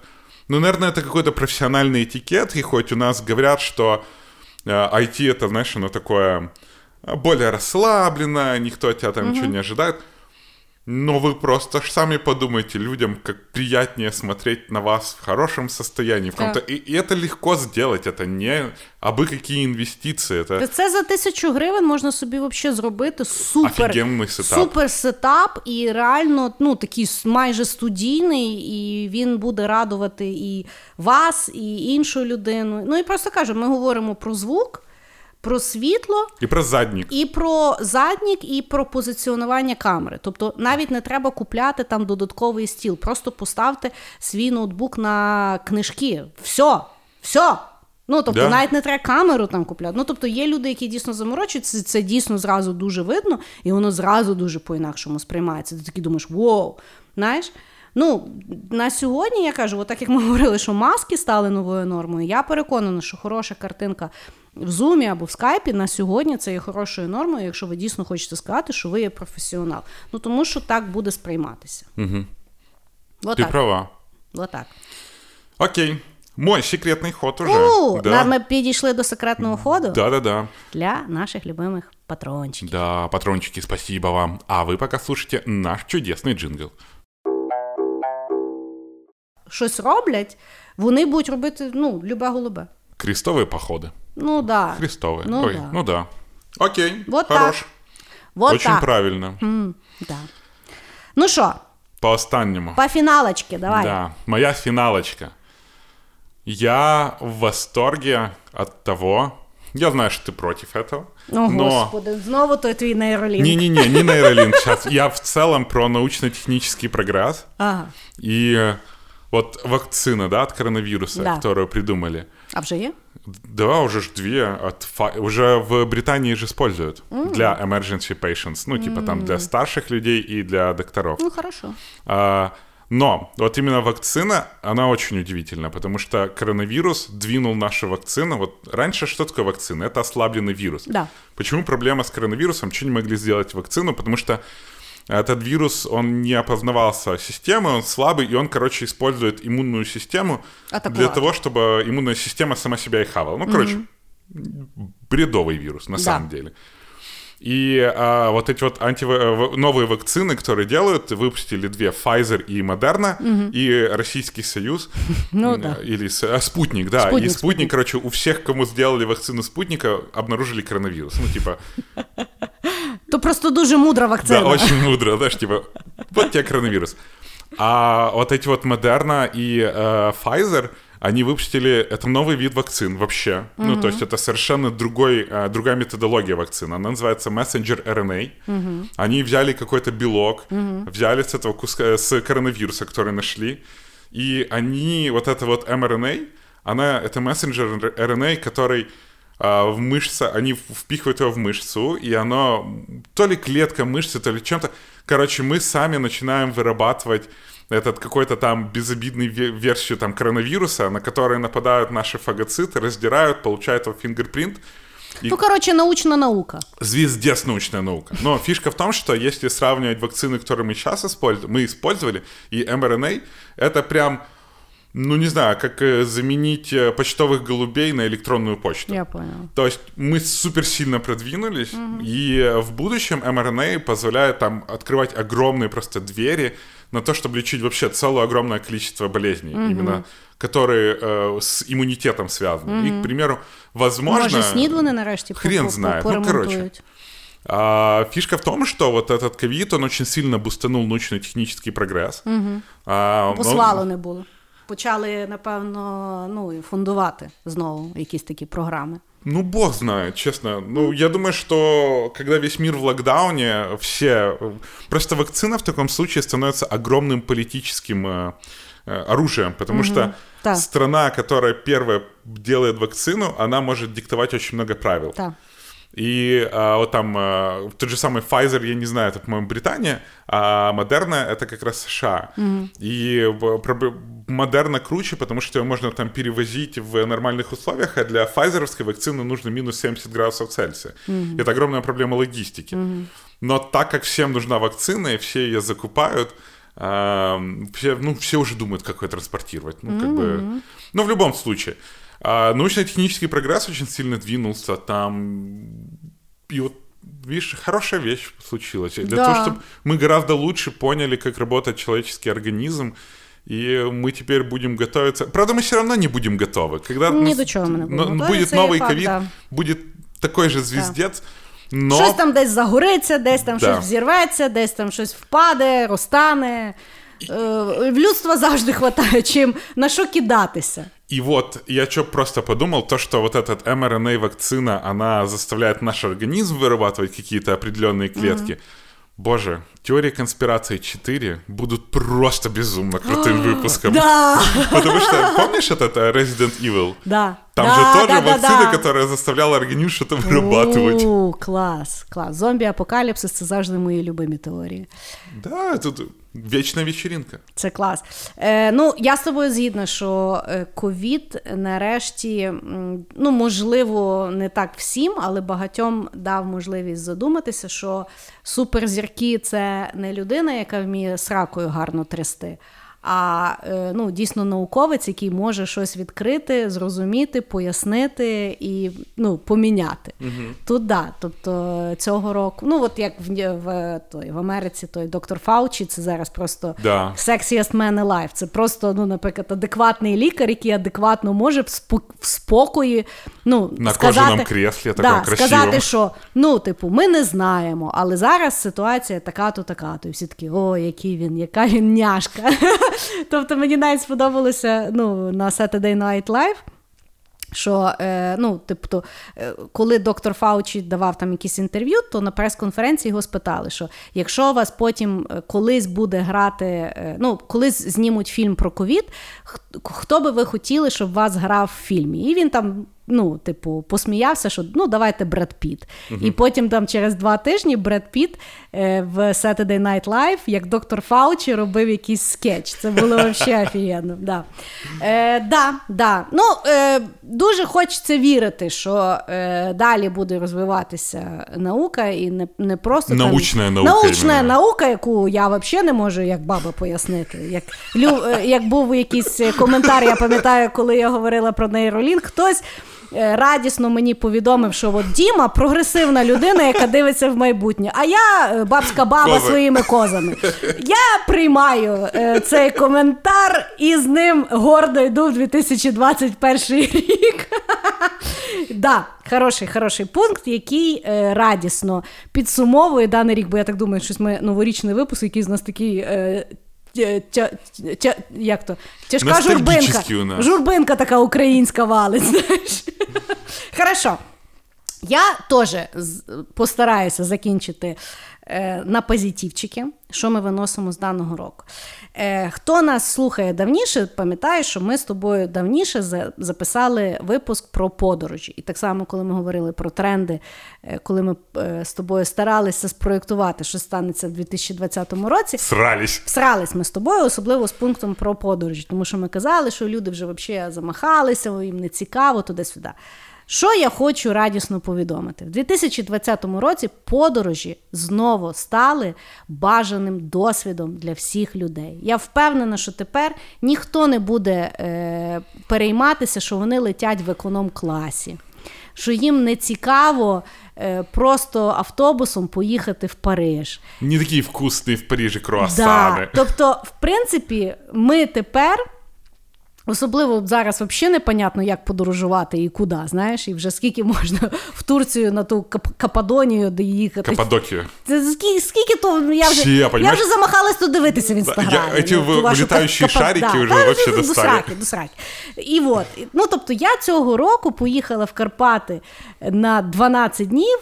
S3: ну, наверное, это какой-то профессиональный этикет, и хоть у нас говорят, что э, IT это, знаешь, оно такое э, более расслабленное, никто от тебя там угу. ничего не ожидает. Но вы просто сами подумайте людям, как приятнее смотреть на вас в хорошем состоянии. В да. и, и это легко сделать, это не аби які інвестиції. Це...
S2: це за тисячу гривень можна собі взагалі зробити супер
S3: сетап.
S2: супер сетап і реально ну, такий майже студійний, і він буде радувати і вас, і іншу людину. Ну і просто кажу, ми говоримо про звук про світло,
S3: і про заднік,
S2: і про заднік, і про позиціонування камери. Тобто навіть не треба купляти там додатковий стіл, просто поставте свій ноутбук на книжки. Все, все. Ну, тобто, yeah. навіть не треба камеру там купляти. Ну, тобто, є люди, які дійсно заморочуються, це дійсно зразу дуже видно, і воно зразу дуже по-інакшому сприймається. Ти такий думаєш, воу, знаєш? Ну, на сьогодні я кажу, от так як ми говорили, що маски стали новою нормою, я переконана, що хороша картинка в зумі або в скайпі на сьогодні це є хорошою нормою, якщо ви дійсно хочете сказати, що ви є професіонал. Ну тому що так буде сприйматися.
S3: Угу.
S2: Вот
S3: Ты
S2: так.
S3: права.
S2: Вот так.
S3: Окей. Мой секретний ход уже.
S2: У,
S3: да.
S2: Ми підійшли до секретного ходу
S3: Да-да-да.
S2: для наших любимих патрончиків.
S3: Да, патрончики, спасибо вам. А вы пока слушайте наш чудесный джингл.
S2: Щось роблять, вони будуть робити ну, любе голубе.
S3: Крестовые походы.
S2: Ну да.
S3: Крестовые.
S2: Ну
S3: Ой,
S2: да.
S3: ну да. Окей,
S2: Вот
S3: хорош.
S2: так. Вот
S3: Очень
S2: так.
S3: правильно.
S2: М, да. Ну що,
S3: По останньому.
S2: по фіналочки, давай.
S3: Да, моя финалочка. Я в восторге от того... Я знаю, что ты против этого.
S2: О,
S3: но...
S2: господи, знову той твій нейролінк.
S3: Не-не-не, не нейролинк. Сейчас я в целом про научно-технический прогресс.
S2: Ага.
S3: И э, вот вакцина, да, от коронавируса,
S2: Да.
S3: которую придумали.
S2: А вже є?
S3: Да, уже ж две. От Уже в Британии же используют для emergency patients. Ну, типа там для старших людей и для докторов.
S2: Ну, хорошо.
S3: А, но вот именно вакцина, она очень удивительна, потому что коронавирус двинул нашу вакцину. Вот раньше что такое вакцина? Это ослабленный вирус.
S2: Да.
S3: Почему проблема с коронавирусом? Что не могли сделать вакцину? Потому что этот вирус, он не опознавался системой, он слабый, и он, короче, использует иммунную систему для
S2: Атаковать.
S3: того, чтобы иммунная система сама себя и хавала. Ну, короче, бредовый вирус на
S2: Да.
S3: самом деле. И а, вот эти вот анти... в- новые вакцины, которые делают, выпустили две, Pfizer и Moderna, и Российский Союз,
S2: Ну
S3: м,
S2: да.
S3: или с- а, Спутник, да,
S2: Спутник,
S3: и Спутник,
S2: Спутник.
S3: короче, у всех, кому сделали вакцину Спутника, обнаружили коронавирус. Ну, типа,
S2: То просто дуже мудра вакцина.
S3: да, очень мудро, знаешь, типа, вот тебе коронавирус. А вот эти вот Moderna и э, Pfizer, они выпустили, это новый вид вакцин вообще. Ну, то есть это совершенно другой, э, другая методология вакцин. Она называется messenger RNA. Они взяли какой-то белок, взяли с этого куска, с коронавируса, который нашли, и они, вот это вот mRNA, она, это мессенджер RNA, который а, в мышце, они впихивают его в мышцу, и оно то ли клетка мышцы, то ли чем-то. Короче, мы сами начинаем вырабатывать этот какой-то там безобидный ве- версию там коронавируса, на который нападают наши фагоциты, раздирают, получают его фингерпринт. И
S2: Ну, коротше, научна наука.
S3: звездец научная наука. Но фишка в том, что если сравнивать вакцины, которые мы сейчас используем, мы использовали, и mRNA, это прям, ну не знаю, как э, заменить э, почтовых голубей на электронную почту.
S2: Я поняла.
S3: То есть мы супер сильно продвинулись, и э, в будущем mRNA позволяет там открывать огромные просто двери на то, чтобы лечить вообще целое огромное количество болезней, именно которые э, с иммунитетом связаны. И, к примеру, возможно...
S2: Може, снід вони нарешті по-
S3: Хрен
S2: по-
S3: знает.
S2: по-
S3: Ну, короче.
S2: поремонтують?
S3: А, фишка в том, что вот этот ковид, он очень сильно бустанул научно-технический прогресс. А,
S2: Бо
S3: он-
S2: свалу не було. Почали, напевно, ну, і фундувати знову якісь такі програми.
S3: Ну, бог знает, честно. Ну, я думаю, что когда весь мир в локдауне, все... Просто вакцина в таком случае становится огромным политическим э, э, оружием, потому что
S2: Да.
S3: страна, которая первая делает вакцину, она может диктовать очень много правил.
S2: Так.
S3: И а, вот там а, тот же самый Pfizer, я не знаю, это, по-моему, Британия, а Moderna это как раз США. И в- проб- Moderna круче, потому что ее можно там перевозить в нормальных условиях, а для файзеровской вакцины нужно минус 70 градусов Цельсия. Это огромная проблема логистики. Но так как всем нужна вакцина, и все ее закупают, а, все, ну, все уже думают, как ее транспортировать. Ну, как бы... Но в любом случае, а, научно-технический прогресс очень сильно двинулся там. И вот, видишь, хорошая вещь случилась. Для
S2: Да.
S3: того, чтобы мы гораздо лучше поняли, как работает человеческий организм, и мы теперь будем готовиться. Правда, мы все равно не будем готовы. Когда
S2: Ни
S3: нас-
S2: до чего мы не будем
S3: но- будет
S2: факт,
S3: ковид,
S2: да.
S3: будет такой же звездец, но...
S2: Щось там десь загориться, десь там
S3: Да.
S2: щось взірветься, десь там щось впаде, розтане. В людства завжди хватає чим на що кидатися.
S3: И вот я что просто подумал, то, что вот эта mRNA-вакцина, она заставляет наш организм вырабатывать какие-то определенные клетки. Боже, теории конспирации 4 будут просто безумно крутым выпуском.
S2: Да,
S3: Потому что, помнишь этот э, Resident Evil?
S2: да.
S3: Там
S2: Да,
S3: же тоже
S2: да, да,
S3: вакцина,
S2: да.
S3: которая заставляла организм что-то вырабатывать.
S2: У, клас, клас. Зомбі-апокаліпсис це завжди мої любимі теорії.
S3: Да, тут вечная вечірка,
S2: Це клас. Е, ну, я з тобою згідна, що е, ковід нарешті, ну, можливо, не так всім, але багатьом дав можливість задуматися, що суперзірки це не людина, яка вміє сракою гарно трясти. А е, ну, дійсно науковець, який може щось відкрити, зрозуміти, пояснити і ну, поміняти. Тут да. Тобто цього року, ну от як в, в, той, в Америці той доктор Фаучі, це зараз просто
S3: Да.
S2: sexiest man alive. Це просто, ну, наприклад, адекватний лікар, який адекватно може в, спо- в спокої ну,
S3: На
S2: сказати,
S3: кожаному кріслі
S2: да, сказати, що ну, типу, ми не знаємо, але зараз ситуація така-то, така-то. І всі такі, о, який він, яка він няшка. тобто мені навіть сподобалося ну, на Saturday Night Live. Що е, ну, тобто, е, коли доктор Фаучі давав там якісь інтерв'ю, то на прес-конференції його спитали, що якщо вас потім е, колись буде грати, е, ну колись знімуть фільм про ковід, хто би ви хотіли, щоб вас грав в фільмі? І він там. Ну, типу, посміявся, що ну давайте Бред Піт. І потім там через два тижні Бред Піт е, в Saturday Night Live, як доктор Фаучі, робив якийсь скетч. Це було взагалі офігенно. Да. Е, да, да. Ну, е, дуже хочеться вірити, що е, далі буде розвиватися наука і не, не просто
S3: Научна
S2: там,
S3: наука,
S2: научна наука, яку я взагалі не можу як баба пояснити. Як, лю, е, як був якийсь коментар, я пам'ятаю, коли я говорила про нейролінк, хтось. Е, Радісно мені повідомив, що от Діма прогресивна людина, яка дивиться в майбутнє. А я е, бабська баба
S3: Кози.
S2: своїми козами. Я приймаю е, цей коментар і з ним гордо йду в 2021 рік. Да, хороший, хороший пункт, який е, радісно підсумовує даний рік, бо я так думаю, щось ми новорічний випуск, який з нас такий. Е, тя- тя- як то? Тяжка журбинка. Журбинка така українська валить, знаєш. Хорошо. Я теж постараюся закінчити е, на позитивчики, що ми виносимо з даного року. Е, хто нас слухає давніше, пам'ятає, що ми з тобою давніше записали випуск про подорожі. І так само, коли ми говорили про тренди, е, коли ми е, з тобою старалися спроєктувати, що станеться в 2020 році,
S3: Срались.
S2: Всрались ми з тобою, особливо з пунктом про подорожі, тому що ми казали, що люди вже взагалі замахалися, їм не цікаво, туди-сюди. Що я хочу радісно повідомити? В 2020 році подорожі знову стали бажаним досвідом для всіх людей. Я впевнена, що тепер ніхто не буде е, перейматися, що вони летять в економ-класі, що їм не цікаво е, просто автобусом поїхати в Париж.
S3: Не такие вкусные в Париже
S2: Да. Тобто, в принципі, ми тепер. Особливо зараз взагалі непонятно, як подорожувати і куди, знаєш, і вже скільки можна в Турцію на ту Кап- Кападонію доїхати.
S3: Каппадокию.
S2: Це скільки, скільки то я вже,
S3: Ще,
S2: я
S3: понімаєш?
S2: вже замахалась то дивитися в інстаграмі.
S3: я- эти
S2: ну,
S3: вилітаючі
S2: Кап-
S3: шарики
S2: да.
S3: вже
S2: Та,
S3: вообще
S2: до
S3: достали.
S2: сраки, до сраки. І от, ну тобто я цього року поїхала в Карпати на 12 днів.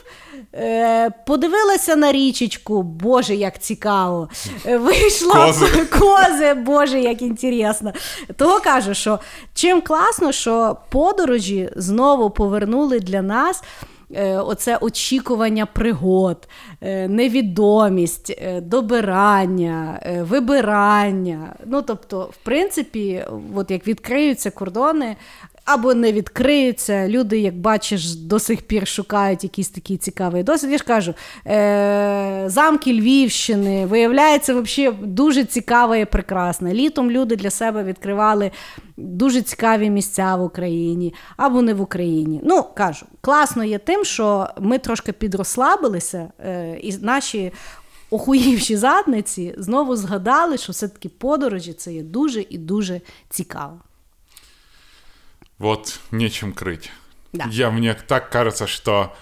S2: Е, подивилася на річечку, боже, як цікаво. Е, Вийшла
S3: Кози.
S2: кози, боже, як інтересно. Того кажу, що чим класно, що подорожі знову повернули для нас. е, Оце очікування пригод, невідомість, добирання, вибирання. Ну, тобто, в принципі, от як відкриються кордони або не відкриються, люди, як бачиш, до сих пір шукають якийсь такий цікавий досвід. Я ж кажу, е- замки Львівщини, виявляється, взагалі дуже цікаве і прекрасне. Літом люди для себе відкривали дуже цікаві місця в Україні або не в Україні. Ну, кажу, класно є тим, що ми трошки підрослабилися, е- і наші. Охуївші задниці знову згадали, що все-таки подорожі це є дуже і дуже цікаво.
S3: Вот нечем крыть.
S2: Да.
S3: Я, мне так кажется, что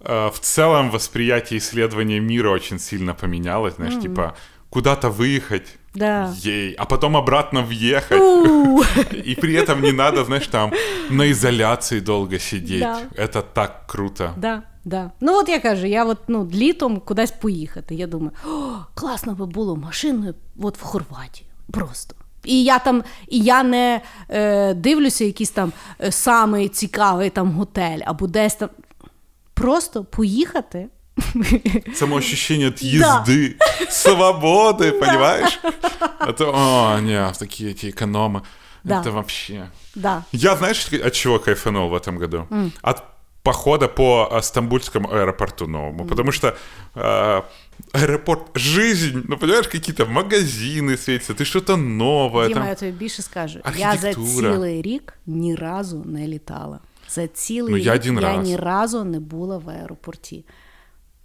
S3: э, в целом восприятие исследования мира очень сильно поменялось. Знаешь, типа куда-то выехать,
S2: Да.
S3: ей, а потом обратно въехать.
S2: У,
S3: И при этом не надо, знаешь, там на изоляции долго сидеть.
S2: Да.
S3: Это так круто.
S2: Да, да. Ну от я кажу, я от ну літом кудись поїхати. Я думаю, о, класно би було машиною от в Хорватію. Просто. І я там, і я не е, дивлюся якийсь там е, самий цікавий там готель або десь там. Просто поїхати.
S3: Самоощущение от езды, свободы, понимаешь? Это, о, не, такие эти экономы.
S2: Да.
S3: Это вообще...
S2: Да.
S3: Я, знаешь, от чего кайфанул в этом году? От похода по э, Стамбульскому аэропорту новому. Потому что э, аэропорт жизнь, ну понимаешь, какие-то магазины светятся, ты что-то новое.
S2: Діма,
S3: там.
S2: я тобі більше скажу. Я за
S3: Архітектура.
S2: цілий рік ні разу не літала. За цілий
S3: Ну,
S2: рік
S3: я один
S2: я
S3: раз.
S2: ні разу не була в аеропорті.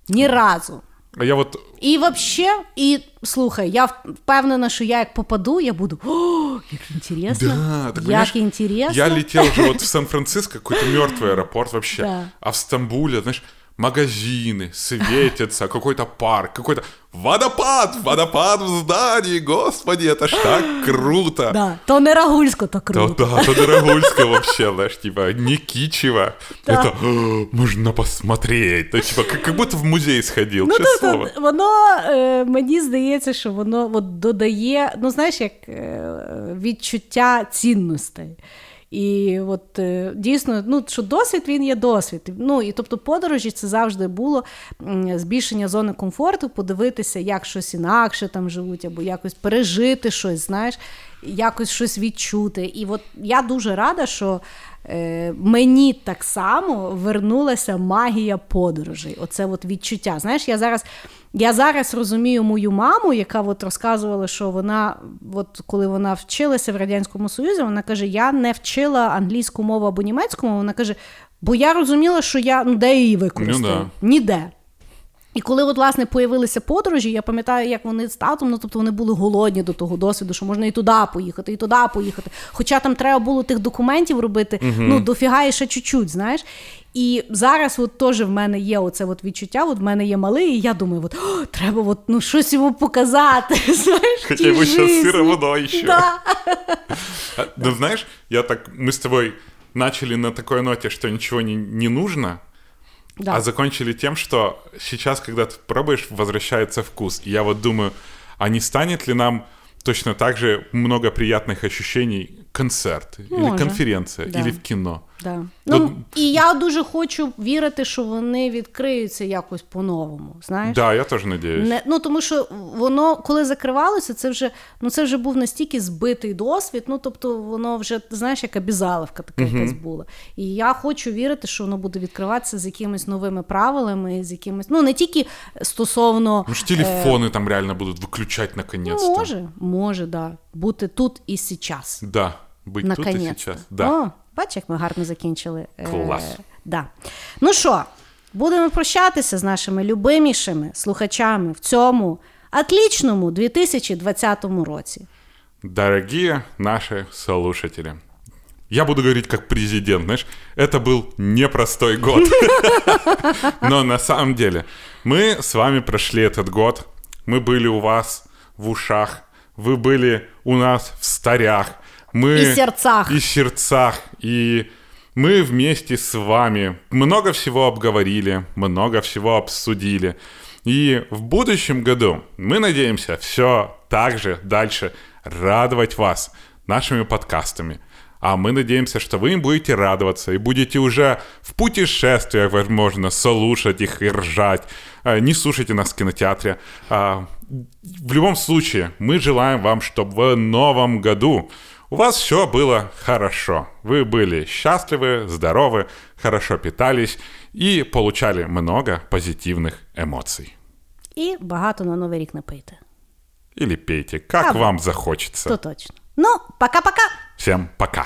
S2: Ні разу.
S3: А я вот
S2: І взагалі, і слухай, я впевнена, що я як попаду, я буду о, як інтересно,
S3: Да, так понимаешь,
S2: як інтересно.
S3: Я летел же вот в Сан-Франциско, какой-то мертвый аэропорт вообще.
S2: Да.
S3: А в Стамбуле, знаешь, магазины светятся, какой-то парк, какой-то водопад, водопад в здании, господи, это ж так круто.
S2: Да, то не Рагульсько, то
S3: Да,
S2: круто.
S3: да, то Дорогульское вообще, знаешь, типа, не кичево. Это «О, можно посмотреть. То, типа, как, как будто в музей сходил,
S2: Ну,
S3: честное
S2: тобто,
S3: слово.
S2: воно е, мені здається, що воно от, додає, ну знаєш, як е, відчуття цінностей. І от е, дійсно, ну що досвід він є досвід. Ну і тобто подорожі це завжди було збільшення зони комфорту, подивитися, як щось інакше там живуть, або якось пережити щось, знаєш, якось щось відчути. І от я дуже рада, що е, мені так само вернулася магія подорожей. Оце от відчуття. Знаєш, я зараз. Я зараз розумію мою маму, яка от розказувала, що вона, от коли вона вчилася в Радянському Союзі, вона каже: Я не вчила англійську мову або німецьку мову. Вона каже, бо я розуміла, що я ну, де її використаю?
S3: Ну,
S2: Ніде. І коли, от, власне, появилися подорожі, я пам'ятаю, як вони з татом, ну тобто вони були голодні до того досвіду, що можна і туди поїхати, і туди поїхати. Хоча там треба було тих документів робити, ну дофіга і ще чуть-чуть, знаєш. І зараз от теж в мене є оце от відчуття, от в мене є малий, і я думаю, от, О, треба от, ну, щось йому показати. знаєш,
S3: Хотя
S2: тій
S3: бы сейчас
S2: жизни.
S3: сыро водой еще.
S2: Да.
S3: А, Ну, знаешь, я так, мы с тобой начали на такой ноте, что ничего не, не нужно,
S2: Да.
S3: а закончили тем, что сейчас, когда ты пробуешь, возвращается вкус. И я вот думаю, а не станет ли нам точно так же много приятных ощущений концерт, или конференция,
S2: Да.
S3: или в кино?
S2: Да.
S3: Ну,
S2: Ну, і я дуже хочу вірити, що вони відкриються якось по-новому. Знаєш?
S3: Да, я тоже надеюсь.
S2: Не, ну тому що воно, коли закривалося, це вже ну це вже був настільки збитий досвід. Ну тобто, воно вже знаєш, як обізаловка така якась була. І я хочу вірити, що воно буде відкриватися з якимись новими правилами, з якимись, ну не тільки стосовно
S3: Может, телефоны там реально будут выключать наконец-то.
S2: може, може, да, бути тут і сейчас.
S3: Да, быть тут и
S2: Наконець.
S3: сейчас. Да.
S2: О, бач, як ми гарно закінчили. Е,
S3: Клас.
S2: да. Ну що, будемо прощатися з нашими любимішими слухачами в цьому отлічному 2020 році.
S3: Дорогие наши слушатели, я буду говорить как президент, знаешь, это был непростой год. Но на самом деле, мы с вами прошли этот год, мы были у вас в ушах, вы были у нас в старях, мы...
S2: И сердцах.
S3: И сердцах, и мы вместе с вами много всего обговорили, много всего обсудили. И в будущем году мы надеемся все так же дальше радовать вас нашими подкастами. А мы надеемся, что вы им будете радоваться и будете уже в путешествиях, возможно, слушать их и ржать. А, Не слушайте нас в кинотеатре. А, В любом случае, мы желаем вам, чтобы в новом году у вас все было хорошо. Вы были счастливы, здоровы, хорошо питались и получали много позитивных эмоций.
S2: І багато на Новий рік не пийте.
S3: Или пейте, как
S2: А,
S3: вам захочется.
S2: То точно. Ну, пока-пока!
S3: Всем пока.